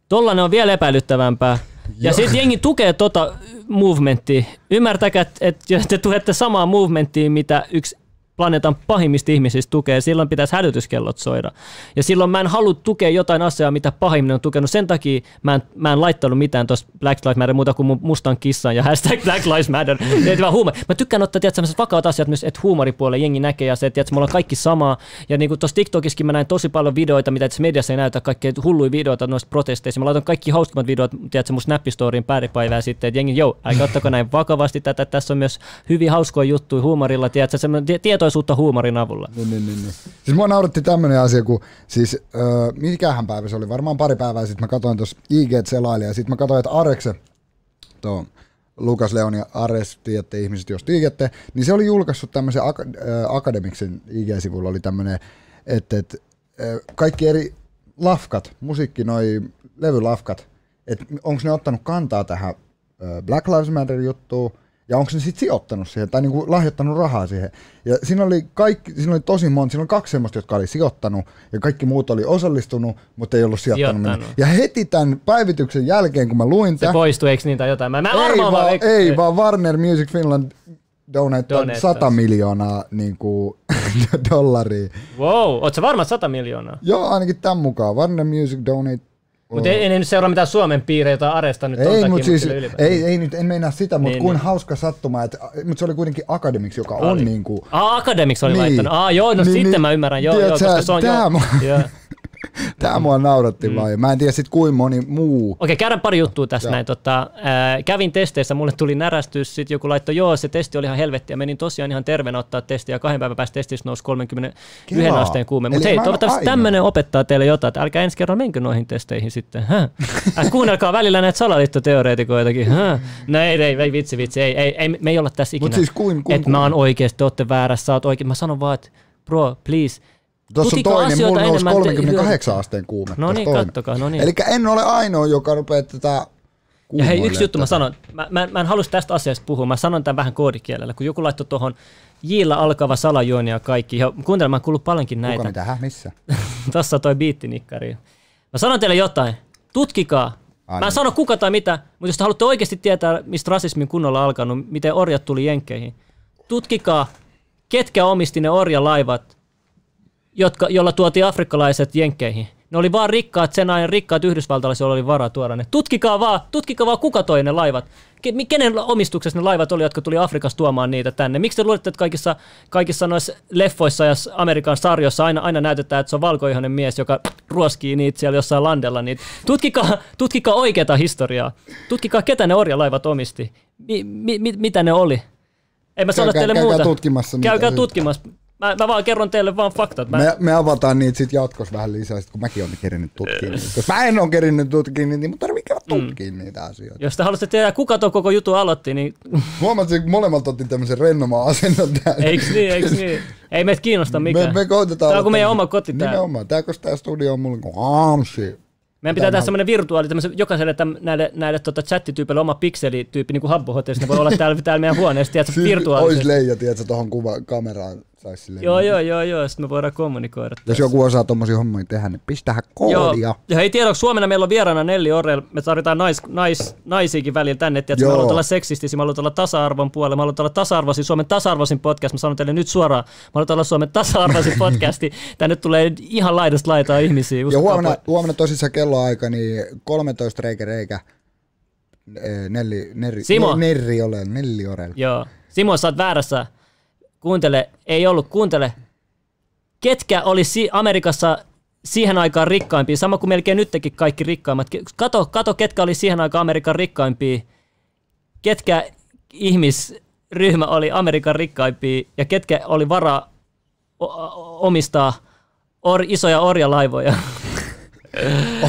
Tollainen on vielä epäilyttävämpää. Ja sitten jengi tukee tota movementtia. Ymmärtäkää, että te tuette samaa movementtia, mitä yksi planeetan pahimmista ihmisistä tukee, silloin pitäisi hälytyskellot soida. Ja silloin mä en halua tukea jotain asiaa, mitä pahimmin on tukenut. Sen takia mä en, mä en laittanut mitään tuossa Black Lives Matter muuta kuin mun mustan kissan ja hashtag Black Lives Matter. (laughs) Vaan huumori. Mä tykkään ottaa tiedät, sellaiset vakaat asiat myös, että huumoripuolella jengi näkee ja se, että tiedät, me ollaan kaikki samaa. Ja niin kuin tuossa TikTokissakin mä näin tosi paljon videoita, mitä tässä mediassa ei näytä, kaikkea hulluja videoita noista protesteista. Mä laitan kaikki hauskimmat videot, tiedätkö, mun Snap-storiin päiväpäivää sitten, että jengi, joo, älkää ottako näin vakavasti tätä, tässä on myös hyvin hauskoja juttuja huumorilla, tiedätkö, semmoinen tietoisuutta huumorin avulla. Niin, niin, niin, niin. Siis mua nauratti tämmönen asia, kun siis äh, mikähän päivä se oli, varmaan pari päivää sitten mä katsoin tuossa IG selailin ja sitten mä katsoin, että Arekse, tuo Lukas Leoni Ares, tiedätte ihmiset, jos tiedätte, niin se oli julkaissut tämmöisen Ak- äh, Akademiksen IG-sivulla oli tämmöinen, että, äh, kaikki eri lafkat, musiikki, noi levylafkat, että onko ne ottanut kantaa tähän äh, Black Lives Matter juttuun, ja onko ne sitten sijoittanut siihen, tai niinku lahjoittanut rahaa siihen. Ja siinä oli, kaikki, siinä oli tosi monta, siinä oli kaksi semmoista, jotka oli sijoittanut, ja kaikki muut oli osallistunut, mutta ei ollut sijoittanut. Sijoittanut. Ja heti tämän päivityksen jälkeen, kun mä luin Se tämän, poistui, eikö niin tai jotain? Mä, mä ei, vaan, eikö- ei, vaan Warner Music Finland donate Donate 100 taas. miljoonaa niin kuin, (laughs) dollaria. Wow, oot sä varma 100 miljoonaa? Joo, ainakin tämän mukaan. Warner Music donate Mutta ei, ei nyt seuraa mitään Suomen piirejä tai Aresta nyt Ei, mutta siis, ei, ei nyt, en meinaa sitä, mutta Niin, kuin niin. hauska sattuma, että, mutta se oli kuitenkin Academics, joka on Oli. niin kuin, Ah, Academics oli Niin. laittanut. Ah, joo, no Niin, sitten niin. mä ymmärrän. Joo, joo, sä, koska se on joo. mua- joo. (laughs) Tämä mua nauratti mm. vaan, ja mä en tiedä sit kuin moni muu. Okei, käydään pari juttua tässä Joo. näin. Tota, ää, kävin testeissä, mulle tuli närästys, sitten joku laittoi, joo, se testi oli ihan helvettiä. Menin tosiaan ihan terveenä ottaa testiä, ja kahden päivän päästä testistä nousi 31 Kelaa. asteen kuume. Mutta hei, toivottavasti tämmöinen opettaa teille jotain, että älkää ensi kerran menkö noihin testeihin sitten. Häh? Äh, kuunnelkaa välillä näitä salaliittoteoreetikoitakin. Häh? No ei, ei, ei, vitsi, vitsi, ei, ei, ei, me ei olla tässä ikinä. Mut siis kuin- kuin- että mä oon oikeasti, te ootte väärässä, sä oot oikein. Mä sanon vaan, että bro, please, Tuossa on toinen, mulla nousi enemmän, te- 38 asteen kuume. No niin, kattokaa, no niin. Eli en ole ainoa, joka rupeaa tätä Ja hei, yksi juttu mä tätä. sanon. Mä, mä, mä en halus tästä asiasta puhua. Mä sanon tämän vähän koodikielellä. Kun joku laittoi tuohon Jillä alkava salajuoni ja kaikki. Ja kuuntele, mä oon kuullut paljonkin Kuka näitä. mitä, häh, missä? (laughs) Tossa toi biittinikkari. Mä sanon teille jotain. Tutkikaa. Ai Mä en niin. sano kuka tai mitä, mutta jos te haluatte oikeasti tietää, mistä rasismin kunnolla alkanut, miten orjat tuli jenkkeihin, tutkikaa, ketkä omisti ne orjalaivat, jotka, jolla tuotiin afrikkalaiset jenkkeihin. Ne oli vaan rikkaat, sen ajan rikkaat yhdysvaltalaiset, joilla oli varaa tuoda ne. Tutkikaa vaan, tutkikaa vaan kuka toi ne laivat. Ke- Kenen omistuksessa ne laivat oli, jotka tuli Afrikasta tuomaan niitä tänne? Miksi te luulette, että kaikissa, kaikissa noissa leffoissa ja Amerikan sarjoissa aina, aina näytetään, että se on valkoihoinen mies, joka ruoskii niitä siellä jossain landella? Niitä. Tutkikaa, tutkikaa oikeata historiaa. Tutkikaa, ketä ne orjalaivat omisti. Mi, mi, mi, mitä ne oli. En mä sano Käykää- teille käykää muuta. tutkimassa niitä. Käykää tutkimassa. Mä, mä vaan kerron teille vaan faktat. Mä, Me, me avataan niitä sitten jatkossa vähän lisää, sit kun mäkin olen kerinyt tutkia niitä. Koska mä en ole kerinyt tutkia niitä, niin mun tarvii käydä tutkia niitä asioita. jos te haluaisitte tietää, kuka tuon koko jutun aloitti, niin Huomasin, kun molemmat otti tämmöisen rennomaan asennon tähän. eiks niin, eiks niin? Ei meitä kiinnosta Me, mikään. me koitetaan Tää on kuin meidän oma koti tää. Nimenomaan. Tää, koska tää studio on mulle kuin. Meidän pitää tehdä semmoinen virtuaali, tämmöisen, jokaiselle täm, näille, näille tota, chattityypeille oma pikselityyppi, niin kuin Habbo Hotellissa, ne voi olla täällä, täällä meidän huoneessa, tiedätkö, Siis Ois virtuaalisesti. leija, tiedätkö, tohon kuva kameraan saisi silleen. Joo, joo, joo, joo, sitten me voidaan kommunikoida. Jos joku osaa tommosia hommia tehdä, niin pistähän Joo, koodia. ja hei tiedoksi, huomenna meillä on vieraana Nelli Orel. Me tarvitaan nais, nais, naisiakin välillä tänne. Tiedätkö, me Joo. halutaan olla seksistisiä, me halutaan olla tasa-arvon puolella, me halutaan olla tasa-arvoisin, Suomen tasa-arvoisin podcast. Mä sanon teille nyt suoraan, me halutaan olla Suomen tasa-arvoisin (laughs) podcasti. Tänne tulee ihan laidasta laitaa ihmisiä. Ja huomenna, huomenna tosissaan kelloaika, niin 13 reikä reikä. Eh, Nelli, Nerri, Simo. Ne- Nerri ole, Nelli Orel. Joo. Simo, sä oot väärässä. Kuuntele, ei ollut, kuuntele. Ketkä oli Amerikassa siihen aikaan rikkaimpia, sama kuin melkein nytkin kaikki rikkaimmat. Kato, kato, ketkä oli siihen aikaan Amerikan rikkaimpia. Ketkä ihmisryhmä oli Amerikan rikkaimpia ja ketkä oli varaa omistaa or- isoja orjalaivoja. (laughs)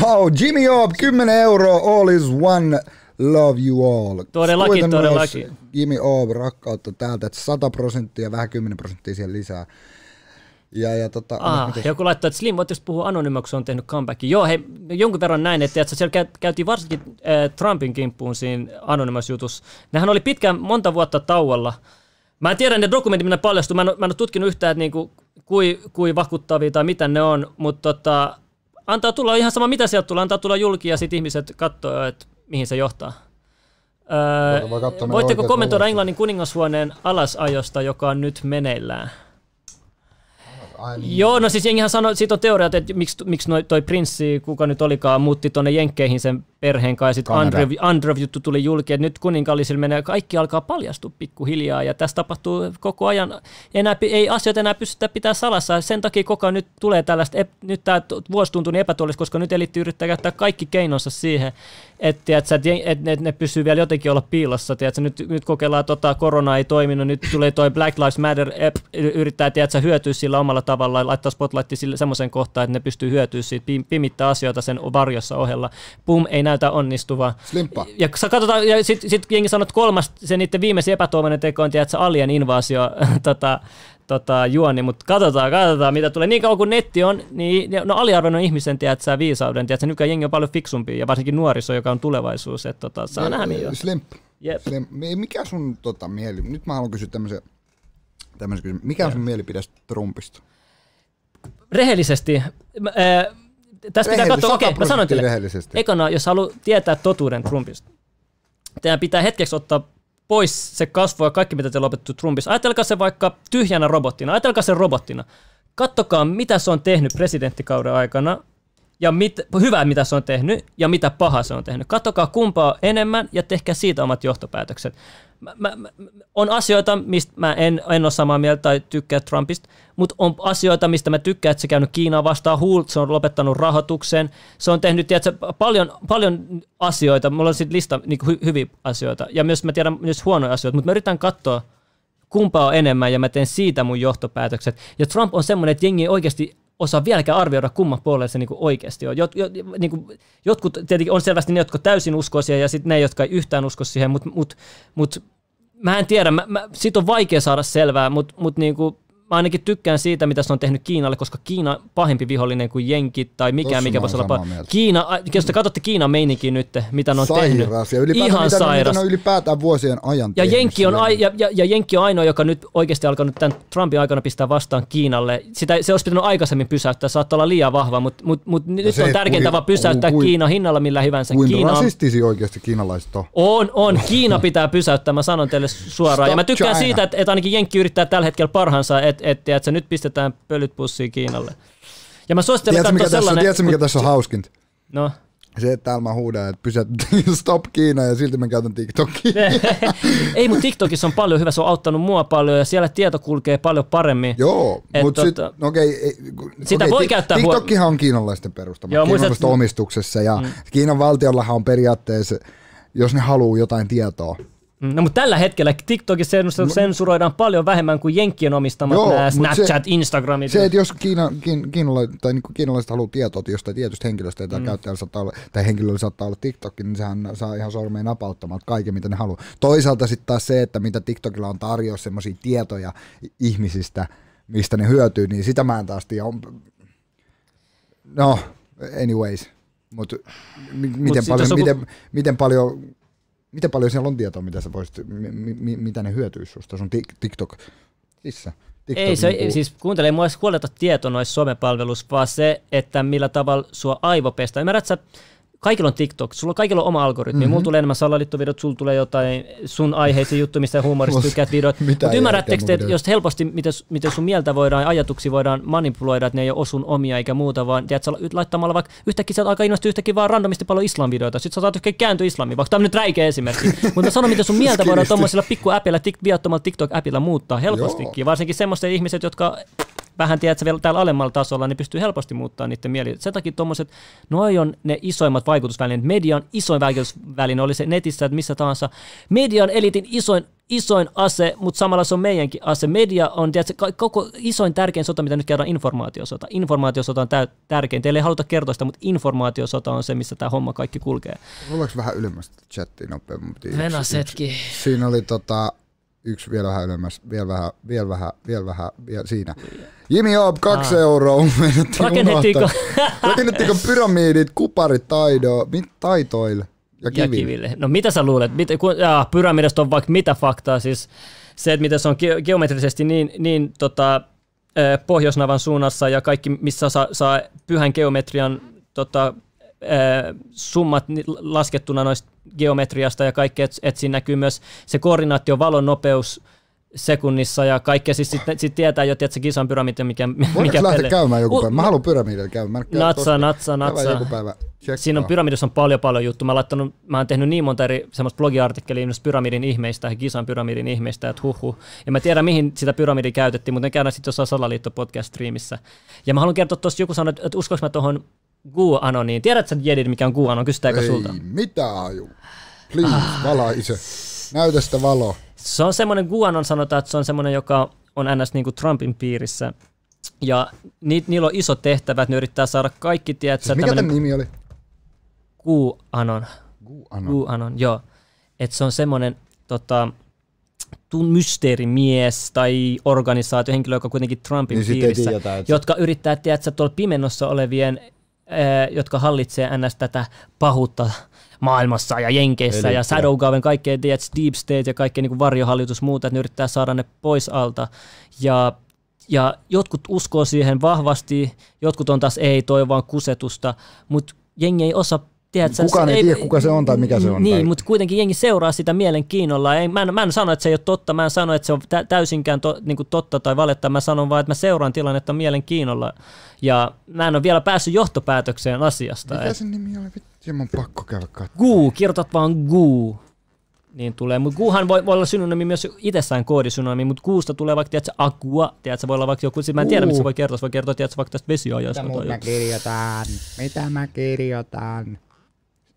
Oh, Jimmy Obb, 10 euroa, all is one, love you all. Todellakin, myös todellakin. Jimmy Obb, rakkautta täältä, että 100 prosenttia, vähän 10 prosenttia siellä lisää. Ja, ja tota, Ah, miten- joku laittoi, että Slim, voitteko puhua anonymiksi, on tehnyt comebackin. Joo, hei, jonkun verran näin, että, että siellä käy- käytiin varsinkin äh, Trumpin kimppuun siinä anonymous. Nehän oli pitkään, monta vuotta tauolla. Mä en tiedä ne dokumentit, mitä paljastui. Mä en, mä en ole tutkinut yhtään, että niinku, kui, kui vakuuttavia tai mitä ne on, mutta tota, antaa tulla ihan sama, mitä sieltä tulee, antaa tulla julki ja sitten ihmiset katsoo, että mihin se johtaa. Öö, voitteko kommentoida luvut. Englannin kuningashuoneen alasajosta, joka on nyt meneillään? Ai niin. Joo, no siis jengihän sanoi, siitä on teoriat, että miksi, miksi noi, toi prinssi, kuka nyt olikaan, muutti tuonne Jenkkeihin sen perheen kanssa, ja sitten Kanada. Andrew, Andrew-juttu tuli julki, että nyt kuninkaallisilla menee, kaikki alkaa paljastua pikkuhiljaa, ja tässä tapahtuu koko ajan, enää, ei asioita enää pystytä pitää salassa, sen takia koko ajan nyt tulee tällaista, nyt tämä vuosi tuntuu niin epätuolista, koska nyt elitti yrittää käyttää kaikki keinonsa siihen, että, tiedätkö, että, että ne, pysyy vielä jotenkin olla piilossa, tiedätkö, nyt, nyt kokeillaan, tota, korona ei toiminut, nyt tulee toi Black Lives Matter, ep, yrittää tiedätkö, hyötyä sillä omalla tavallaan, laittaa spotlightti sille semmoiseen kohtaan, että ne pystyy hyötyä siitä, pim- pimittää asioita sen varjossa ohella. Pum, ei näytä onnistuva. Slimppa. Ja katsotaan, ja sitten sit jengi sanoo, että kolmas, se niiden viimeisin epätoivoinen teko on, tiedätkö, alien invaasio (laughs) tota, tota, juoni, mutta katsotaan, katsotaan, mitä tulee. Niin kauan kuin netti on, niin no aliarvoinen ihmisen, tiedätkö, viisauden, tiedätkö, nykyään jengi on paljon fiksumpi, ja varsinkin nuoriso, joka on tulevaisuus, että tota, saa nähdä mihin. Slimp. Jep. Slimp. Mikä sun tota, mieli, nyt mä haluan kysyä tämmöisen, tämmöisen kysymyksen. Mikä on sun mielipide Trumpista? Rehellisesti, tässä pitää katsoa, okei, mä sanon teille. rehellisesti. Ekana, jos haluaa tietää totuuden Trumpista, teidän pitää hetkeksi ottaa pois se kasvo ja kaikki, mitä teillä on opettu Trumpissa. Ajatelkaa se vaikka tyhjänä robottina, ajatelkaa se robottina. Kattokaa, mitä se on tehnyt presidenttikauden aikana, ja mit, hyvää, mitä se on tehnyt, ja mitä pahaa se on tehnyt. Kattokaa kumpaa enemmän, ja tehkää siitä omat johtopäätökset. Mä, mä, mä, on asioita, mistä mä en, en ole samaa mieltä tai tykkää Trumpista, mutta on asioita, mistä mä tykkään, että se käynyt Kiinaa vastaan huult, se on lopettanut rahoituksen, se on tehnyt tiedätkö, paljon, paljon asioita, mulla on sitten lista niin hy, hyviä asioita, ja myös mä tiedän myös huonoja asioita, mutta mä yritän katsoa, kumpaa on enemmän, ja mä teen siitä mun johtopäätökset. Ja Trump on semmoinen, että jengi ei oikeasti osaa vieläkään arvioida, kumman puolella se niinku oikeasti on. Jot, jot, niinku, jotkut tietenkin on selvästi ne, jotka täysin uskoisia, ja sitten ne, jotka ei yhtään usko siihen, mutta mut, mut, mä en tiedä, mä, mä, siitä on vaikea saada selvää, mutta mut niinku, mä ainakin tykkään siitä, mitä se on tehnyt Kiinalle, koska Kiina on pahempi vihollinen kuin Jenkit tai mikään, Tossa mikä voisi olla mieltä. Kiina, jos te katsotte Kiinan meininkiä nyt, mitä ne on tehnyt. Sairas. Ja ylipäätään Ihan mitä, sairas. Mitä ne on ylipäätään vuosien ajan Ja tehnyt Jenkki, on, ai, ja, ja, ja Jenkki on ainoa, joka nyt oikeasti alkanut tämän Trumpin aikana pistää vastaan Kiinalle. Sitä, se olisi pitänyt aikaisemmin pysäyttää, saattaa olla liian vahva, mutta mut, mut nyt se, on tärkeintä vaan pysäyttää kuin- Kiina hinnalla millä hyvänsä. Kuin Kiina on, rasistisia oikeasti kiinalaiset on. on, on, Kiina pitää pysäyttää, mä sanon teille suoraan. Stop ja mä tykkään China. siitä, että, että ainakin Jenkki yrittää tällä hetkellä parhaansa, että, että, että nyt pistetään pölyt pussiin Kiinalle. Ja mä suosittelen Tiedätkö, mikä katsoa tässä, sellainen... tiedätkö, mikä tässä on hauskinta? No. Se, että täällä mä huudan, että pysäytettiin (laughs) stop Kiina ja silti mä käytän TikTokia. (laughs) Ei, mutta TikTokissa on paljon hyvä, se on auttanut mua paljon ja siellä tieto kulkee paljon paremmin. Joo, Et mutta sit, tota- okei, ei, kun- Sitä okei, voi käyttää TikTokkihan on kiinalaisten perustama, Joo, kiinalaisten muistat- omistuksessa ja mm. Kiinan valtiollahan on periaatteessa, jos ne haluaa jotain tietoa. Mm, No mutta tällä hetkellä TikTokissa sens- sensuroidaan paljon vähemmän kuin Jenkkien omistamat Joo, nämä mut Snapchat, se- Instagramit. Se, että jos Kiina, kiin, kiinala, tai niin kiinalaiset haluaa tietoa jostain tietystä henkilöstä, tai mm. käyttäjällä saattaa olla, tai henkilöllä saattaa olla TikTok, niin sehän saa ihan sormeen napauttamaan kaiken, mitä ne haluaa. Toisaalta sitten taas se, että mitä TikTokilla on tarjoa semmoisia tietoja ihmisistä, mistä ne hyötyy, niin sitä mä en taas tiedä. On... No, anyways. Mutta miten, sit paljon, joku- miten, miten paljon Miten paljon siellä on tietoa, mitä sä voisit, mi, mi, mitä ne hyötyisi susta, sun Tik- TikTok, missä? TikTok, Ei se, ei, siis kuuntele, ei mua huoleta tieto noissa somepalveluissa, vaan se, että millä tavalla sua aivopestää. Ymmärrät sä, kaikilla on TikTok, sulla on kaikilla on oma algoritmi. Mhm. Mm-hmm. Mulla tulee enemmän salaliittovideot, sulla tulee jotain sun aiheisiin juttu, mistä huumorista tykkäät videot. (laughs) Mutta ymmärrättekö te, jos helposti, miten, miten sun mieltä voidaan, ajatuksia voidaan manipuloida, että ne ei ole osun omia eikä muuta, vaan tiedätkö, laittamalla vaikka yhtäkkiä sieltä alkaa innostua yhtäkkiä vaan randomisti paljon islamvideoita, sitten sä saat yhtäkkiä kääntyä islamiin, vaikka tämä on nyt räikeä esimerkki. (laughs) Mutta sano, miten sun mieltä voidaan tuommoisella pikkuäpillä, tik, viattomalla TikTok-äpillä muuttaa helpostikin, varsinkin semmoisten ihmiset, jotka vähän tiedätkö, vielä täällä alemmalla tasolla, niin pystyy helposti muuttaa niiden mieli. Sen takia tuommoiset, noi on ne isoimmat vaikutusvälineet. Median isoin vaikutusväline oli se netissä, että missä tahansa. Median elitin isoin, isoin ase, mutta samalla se on meidänkin ase. Media on tiedätkö, koko isoin tärkein sota, mitä nyt käydään, informaatiosota. Informaatiosota on tä- tärkein. Teille ei haluta kertoa sitä, mutta informaatiosota on se, missä tämä homma kaikki kulkee. Ollaanko vähän ylemmästä chattiin nopeammin? Venäs hetki. Siinä oli tota, yksi vielä vähän ylemmäs, vielä vähän, vielä vähän, vielä vähän, vielä siinä. Jimmy Oop, kaksi Ah. euroa. Rakennettiinko? (laughs) Rakennettiinko pyramidit, kuparit taido, mit, taitoille ja ja kiville? kiville. No mitä sä luulet? Mitä, kun, jaa, pyramidista on vaikka mitä faktaa, siis se, että miten se on ge- geometrisesti niin, niin tota, pohjoisnavan suunnassa ja kaikki, missä saa, saa pyhän geometrian tota, summat laskettuna noista geometriasta ja kaikkea, että et siinä näkyy myös se koordinaatio, valon nopeus sekunnissa ja kaikkea, siis sitten sit tietää jo, että se kisan pyramidi, mikä, Voidaanko mikä lähteä käymään joku päivä? Mä haluan pyramidilla käydä. Mä Natsa, natsa, natsa. joku päivä. Tsekkaa. Siinä on pyramidissa on paljon paljon juttuja. Mä, laittanut, mä oon tehnyt niin monta eri semmoista blogiartikkelia noista pyramidin ihmeistä ja Gisan pyramidin ihmeistä, että huhu. Ja mä tiedän, mihin sitä pyramidia käytettiin, mutta ne käydään sitten jossain salaliitto podcast-striimissä. Ja mä haluan kertoa tuossa, joku sanoi, että uskoinko mä tuohon GuAnoniin. Tiedätkö sä Jedid, mikä on GuAnon? Kysytäänkö Ei sulta? mitään aju. Please, valaise. Näytä sitä valoa. Se on semmoinen, GuAnon sanotaan, että se on semmoinen, joka on ns. Niin kuin Trumpin piirissä. Ja ni, niillä on iso tehtävä, että ne yrittää saada kaikki, tiedätkö, Siis mikä tämän nimi oli? QAnon. Guanon. QAnon, joo. Että se on semmoinen tota, tun mysteerimies tai organisaatio, henkilö, joka on kuitenkin Trumpin Niin piirissä, jotka yrittää, tiedätkö, tuolla pimennossa olevien, jotka hallitsee ns. tätä pahuutta maailmassa ja Jenkeissä Eli- ja Shadow Govern, kaikkea tiedätkö, Deep State ja kaikkea niin varjohallitus muuta, että ne yrittää saada ne pois alta. Ja ja jotkut uskoo siihen vahvasti, jotkut on taas ei, toi vaan kusetusta, mutta jengi ei osaa Tiedätkö, Kukaan ei tiedä, kuka se on tai mikä se on. Niin, tai... mutta kuitenkin jengi seuraa sitä mielenkiinnolla. Ei, mä, en, mä en sano, että se ei ole totta, mä en sano, että se on tä- täysinkään to, niin totta tai valetta. Mä sanon vaan, että mä seuraan tilannetta mielenkiinnolla. Ja mä en ole vielä päässyt johtopäätökseen asiasta. Mikä Et, sen nimi oli? Vittu, mun pakko käydä katsomaan. guu, kirjoitat vaan guu. Niin tulee, mutta guuhan voi, voi olla synonymi myös itsessään koodisynonymi, mutta guusta tulee vaikka, tiedätkö, aqua, tiedätkö, voi olla vaikka joku, siis mä en tiedä, mitä se voi kertoa, se voi kertoa, tiedätkö, vaikka tästä vesiajasta Mitä tai mä kirjoitan? Mitä mä kirjoitan?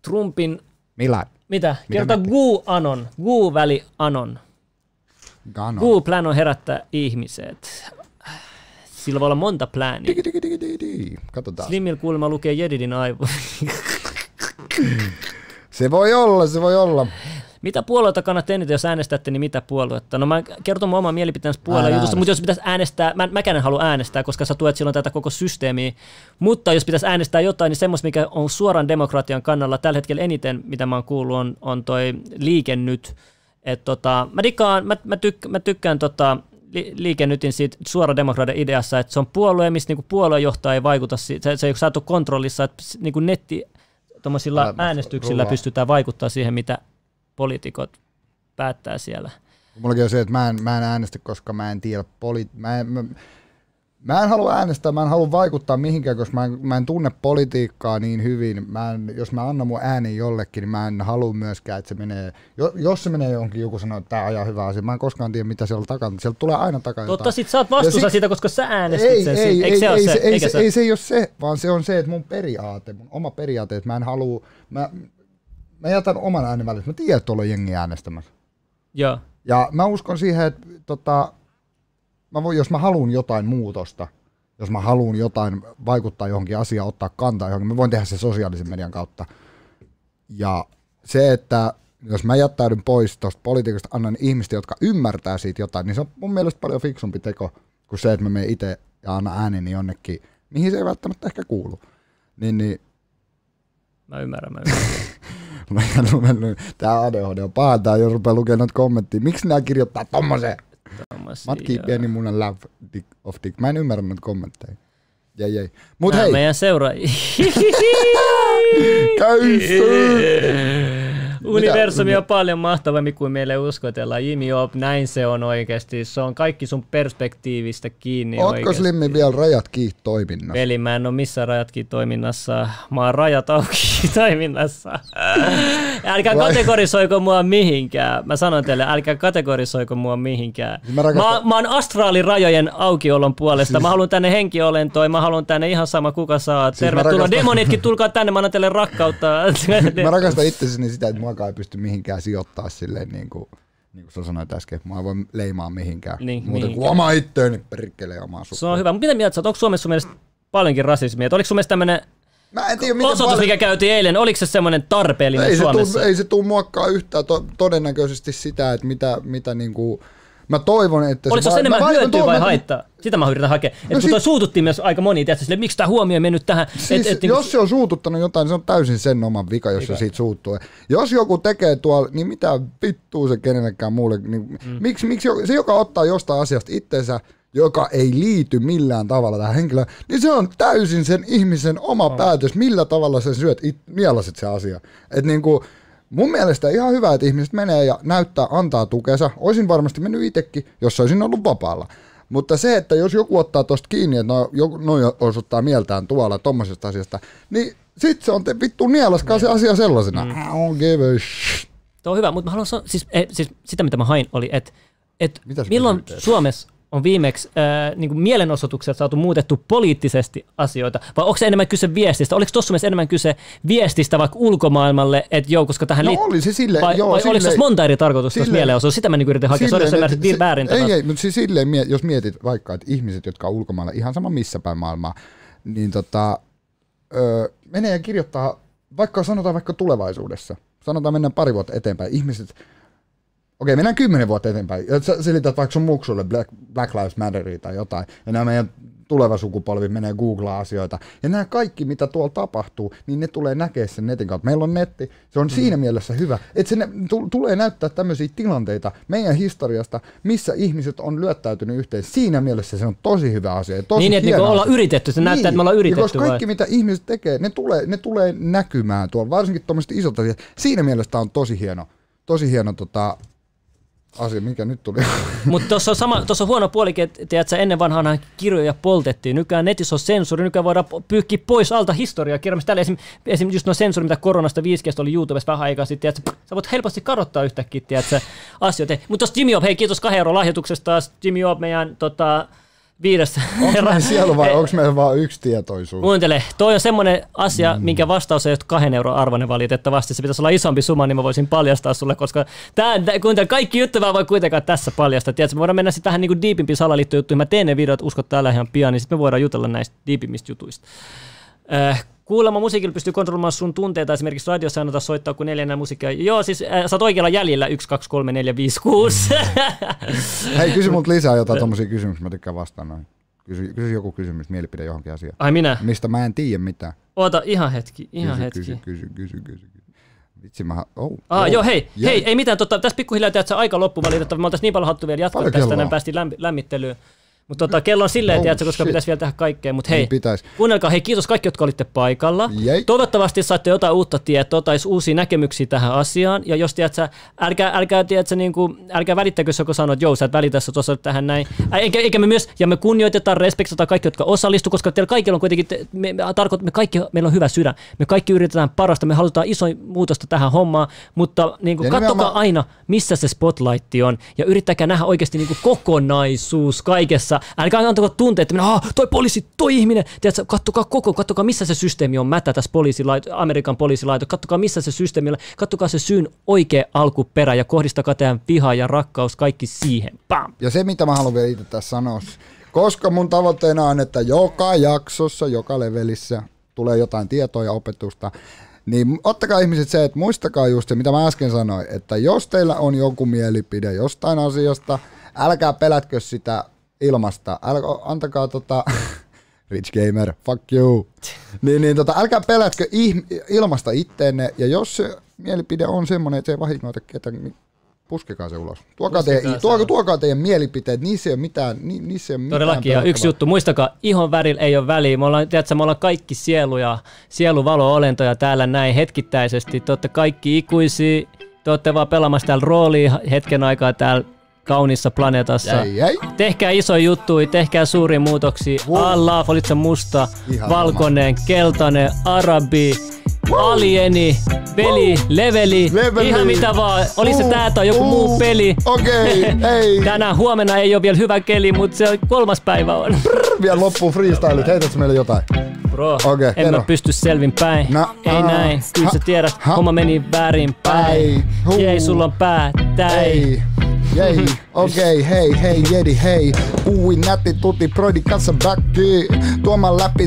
Trumpin, Milan. mitä? Kirjoita mä- guu anon, guu väli anon. Gano. Guu plan on herättää ihmiset. Sillä voi olla monta plääniä. Digi, digi, digi, digi. Katsotaan. Slimil kuulemma lukee Jedidin aivo. Se voi olla, se voi olla. Mitä puolueita kannattaa eniten, jos äänestätte, niin mitä puoluetta? No mä kerton mun oman mielipiteensä puolueen jutusta, äänestä. mutta jos pitäisi äänestää, mä, mäkään en halua äänestää, koska sä tuet silloin tätä koko systeemiä, mutta jos pitäisi äänestää jotain, niin semmoista, mikä on suoran demokratian kannalla tällä hetkellä eniten, mitä mä oon kuullut, on, on toi liike nyt. Et tota, mä, dikkaan, mä, mä, tykk, mä tykkään tota, li, liike nytin siitä suora demokratian ideassa, että se on puolue, missä niinku puoluejohtaja ei vaikuta, se, se ei ole saatu kontrollissa, että niinku netti tuommoisilla äänestyksillä rullaa. pystytään vaikuttaa siihen, mitä poliitikot päättää siellä. Mullakin on se, että mä en, mä en äänestä, koska mä en tiedä poli... Mä en, mä, mä en halua äänestää, mä en halua vaikuttaa mihinkään, koska mä en, mä en tunne politiikkaa niin hyvin. Mä en, jos mä annan mun äänen jollekin, niin mä en halua myöskään, että se menee... Jo, jos se menee johonkin, joku sanoo, että tämä ajaa hyvää asiaa, mä en koskaan tiedä, mitä siellä on takana. Sieltä tulee aina takana Totta, jotain. sit sä oot vastuussa sit- siitä, koska sä äänestit ei, sen. ei, ei, se ei, se? se, ei, Eikä se, ei se ei ole se, vaan se on se, että mun periaate, mun oma periaate, että mä en halua, mä, mä jätän oman äänen välissä. Mä tiedän, että tuolla on jengi äänestämässä. Joo. Ja mä uskon siihen, että tota, mä voin, jos mä haluan jotain muutosta, jos mä haluan jotain vaikuttaa johonkin asiaan, ottaa kantaa johonkin, mä voin tehdä se sosiaalisen median kautta. Ja se, että jos mä jättäydyn pois tuosta politiikasta, annan ihmistä, jotka ymmärtää siitä jotain, niin se on mun mielestä paljon fiksumpi teko kuin se, että mä menen itse ja annan ääneni jonnekin, mihin se ei välttämättä ehkä kuulu. Niin, niin Mä ymmärrän, mä ymmärrän. (laughs) mä en lukenut, tää ADHD on paha, tää jos rupeaa lukemaan noita kommentteja. Miksi nää kirjoittaa tommoseen? Tommosia. Matki pieni munan love dick of dick. Mä en ymmärrä noita kommentteja. Jäi, jäi. Mut Nää hei, Meidän seuraajia. (laughs) käyssä! (laughs) Universumi on paljon mahtavampi kuin meille uskotellaan. Jimmy Op, näin se on oikeasti. Se on kaikki sun perspektiivistä kiinni Ootko oikeasti. Slimmi vielä rajat kiinni toiminnassa? Veli, mä en ole missään rajatkin toiminnassa. Mä oon rajat auki (laughs) toiminnassa. älkää Vai- kategorisoiko mua mihinkään. Mä sanon teille, älkää kategorisoiko mua mihinkään. Mä rakastan- Mä, mä oon astraalirajojen aukiolon puolesta. Mä haluan tänne henkiolentoja, mä haluan tänne ihan sama kuka saa. Tervetuloa. Siis rakastan- Demonitkin, tulkaa tänne, mä annan teille rakkautta. Mä rakastan itsessäni sitä, että muakaan ei pysty mihinkään sijoittaa silleen niin kuin, niin kuin sä sanoit äsken, että mua ei voi leimaa mihinkään. Niin, Muuten kuin mihinkään. oma itteeni perkkelee omaa Se sukua. on hyvä. Mutta mitä mieltä sä oot? Onko Suomessa sun mielestä paljonkin rasismia? Oliko sun mielestä tämmönen Mä en tiedä, miten osoitus, paljon- mikä käytiin eilen, oliko se semmoinen tarpeellinen ei se, Suomessa? tuu, ei se tuu muokkaa yhtään to, todennäköisesti sitä, että mitä, mitä niinku, mä toivon, että Oliko se va- enemmän mä- mä- hyötyä vai haittaa? Sitä mä yritän hakea. Et kun toi suututtiin myös aika moni, tiedätkö, sille, miksi tämä huomio on mennyt tähän. Siis, et, et, niinku- jos se on suututtanut jotain, se on täysin sen oman vika, jos se siitä suuttuu. Jos joku tekee tuolla, niin mitä vittua se kenellekään muulle. Niin, mm. miksi, miksi se, joka ottaa jostain asiasta itsensä, joka ei liity millään tavalla tähän henkilöön, niin se on täysin sen ihmisen oma oh. päätös, millä tavalla sä syöt, it, mielaset se asia. Et niinku, mun mielestä ihan hyvä, että ihmiset menee ja näyttää, antaa tukensa. Olisin varmasti mennyt itsekin, jos olisin ollut vapaalla. Mutta se, että jos joku ottaa tosta kiinni, että no, joku, no osoittaa mieltään tuolla tommosesta asiasta, niin sit se on te vittu nielaskaa se asia sellaisena. Mm. I don't give a sh- Tuo on hyvä, mutta mä haluan sanoa, siis, eh, siis sitä mitä mä hain oli, että et milloin? Suomessa on viimeksi äh, niin mielenosoitukset saatu muutettu poliittisesti asioita, vai onko se enemmän kyse viestistä? Oliko tuossa mielessä enemmän kyse viestistä vaikka ulkomaailmalle, että joo, koska tähän No liittyy... oli se sille, vai, joo, vai oliko silleen- tässä monta eri tarkoitusta tuossa mielenosoituksessa? Sitä mä niin yritin hakea, sorry, jos ymmärsit että- väärin. Ei, ei, mutta siis silleen, jos mietit vaikka, että ihmiset, jotka on ulkomailla, ihan sama missä päin maailmaa, niin tota, öö, menee ja kirjoittaa vaikka sanotaan vaikka tulevaisuudessa, sanotaan mennään pari vuotta eteenpäin, ihmiset, okei mennään kymmenen vuotta eteenpäin, ja sä selität vaikka sun muksulle Black, Black Lives Matteria tai jotain, ja nämä meidän tuleva sukupolvi menee googlaa asioita. Ja nämä kaikki, mitä tuolla tapahtuu, niin ne tulee näkee sen netin kautta. Meillä on netti, se on mm. siinä mielessä hyvä, että se ne, t- tulee näyttää tämmöisiä tilanteita meidän historiasta, missä ihmiset on lyöttäytynyt yhteen. Siinä mielessä se on tosi hyvä asia. Ja tosi Niin, että niinku ollaan yritetty, se näyttää, että me ollaan Ja yritetty koska kaikki, vai? mitä ihmiset tekee, ne tulee, ne tulee näkymään tuolla, varsinkin tuommoiset isot asiat. Siinä mielessä tämä on tosi hieno, tosi hieno tota, asia, mikä nyt tuli. (laughs) Mutta tuossa on, sama, on huono puolikin, että ennen vanhaan kirjoja poltettiin. Nykyään netissä on sensuuri, nykyään voidaan pyyhkiä pois alta historiaa kirjasta. Täällä esim, esim. just no sensuuri, mitä koronasta 5 oli YouTubessa vähän aikaa sitten, tiedätkö, sä voit helposti kadottaa yhtäkkiä tiedätkö, asioita. Mutta tuossa Jimmy Op, hei kiitos kahden euron lahjoituksesta. Jimmy Op, meidän tota, viides Onko meillä siellä vai onko meillä vaan yksi tietoisuus? Kuuntele, toi on semmoinen asia, mm. minkä vastaus ei ole kahden euron arvoinen valitettavasti. Se pitäisi olla isompi summa, niin mä voisin paljastaa sulle, koska tää, kuuntele, kaikki juttu mä voi kuitenkaan tässä paljastaa. Tiedätkö, me voidaan mennä sitten tähän niinku diipimpiin salaliittojuttuihin. Mä teen ne videot, uskot täällä ihan pian, niin sitten me voidaan jutella näistä diipimmistä jutuista. Äh, Kuulemma musiikilla pystyy kontrolloimaan sun tunteita, esimerkiksi radiossa anneta soittaa kuin neljännä musiikkia. Joo, siis äh, sä oot oikealla jäljellä 1, 2, 3, 4, 5, 6. Hei, kysy mut lisää jotain tommosia kysymyksiä, mä tykkään vastaan noin. Kysy, kysy joku kysymys, mielipide johonkin asiaan. Ai minä? Mistä mä en tiedä mitään. Oota, ihan hetki, ihan kysy, hetki. Kysy, kysy, kysy, kysy, kysy. Vitsi mä... Oh, Ah, oh. joo, hei, Jäi. hei, ei mitään, tota, tässä pikkuhiljaa teet aika loppu valitettavasti. Me oltaisiin niin paljon hattu vielä jatkaa tästä, näin päästiin lämmi- lämmittelyyn. Mutta tota, kello on silleen, Oh, tiedätkö, koska shit. pitäisi vielä tehdä kaikkea. Mutta hei, Niin pitäis. kuunnelkaa, hei, kiitos kaikki, jotka olitte paikalla. Jei. Toivottavasti saatte jotain uutta tietoa tai uusia näkemyksiä tähän asiaan. Ja jos tiedätkö, älkää, älkää, tiedätkö, niin kuin, älkää välittäkö, jos joku sanoo, että joo, sä et välitä sä tuossa tähän näin. Eikä, eikä me myös, ja me kunnioitetaan, respektoidaan kaikki, jotka osallistu, koska teillä kaikilla on kuitenkin, te- me, me, tarkoit, me kaikki, meillä on hyvä sydän. Me kaikki yritetään parasta, me halutaan isoin muutosta tähän hommaan, mutta niin kuin, kattokaa nimenomaan- aina, missä se spotlight on, ja yrittäkää nähdä oikeasti niin kuin kokonaisuus kaikessa. Älkää antako tuntea, että ah, toi poliisi, toi ihminen, tiedätkö, kattokaa koko, kattokaa missä se systeemi on mätä tässä poliisilaito, Amerikan poliisilaito, kattokaa missä se systeemi on, kattokaa se syyn oikea alkuperä ja kohdistakaa teidän viha ja rakkaus kaikki siihen. Bam! Ja se, mitä mä haluan vielä itse tässä sanoa, koska mun tavoitteena on, että joka jaksossa, joka levelissä tulee jotain tietoa ja opetusta, niin ottakaa ihmiset se, että muistakaa just se, mitä mä äsken sanoin, että jos teillä on joku mielipide jostain asiasta, älkää pelätkö sitä ilmasta, älkää, antakaa tota, (laughs) Rich Gamer, fuck you. Niin, niin tota, älkää pelätkö ilmasta itteenne, ja jos se mielipide on semmoinen, että se ei vahingoita ketään, niin puskekaa se ulos. Tuokaa, Puskekaa teidän, se tuokaa, tuokaa teidän mielipiteet, niissä ei ole mitään, ni, niissä ei ole mitään Todellakin, ja yksi juttu, muistakaa, ihon värillä ei ole väliä. Me ollaan, tiedätkö, me ollaan kaikki sieluja, sieluvalo-olentoja täällä näin hetkittäisesti. Te olette kaikki ikuisia, te olette vaan pelaamassa täällä roolia hetken aikaa täällä kaunissa planeetassa. Jäi, jäi. Tehkää isoja juttuja, tehkää suuria muutoksia. Wow. Allah, olit se musta, Ihan valkoinen, keltainen, arabi, alieni, peli, leveli, Leveli. ihan mitä vaan. Oli se Uh, tää tai joku uh, muu peli. Okei, (laughs) hei. Tänään huomenna ei ole vielä hyvä keli, mutta se kolmas päivä on. (laughs) Vielä loppuu freestylit, heitätkö meille jotain? Bro, Okei, en kerro. mä pysty selvin päin. No, ei aa, näin, kyllä sä tiedät, ha. homma meni väärin päin. Päin, huu. Jei, sulla on pää, täi. Hei, jei, okei, okay, hei, hei, jedi, hei. Ui, nätti, tuti, broidi, kanssa backi. Tuomaan läpi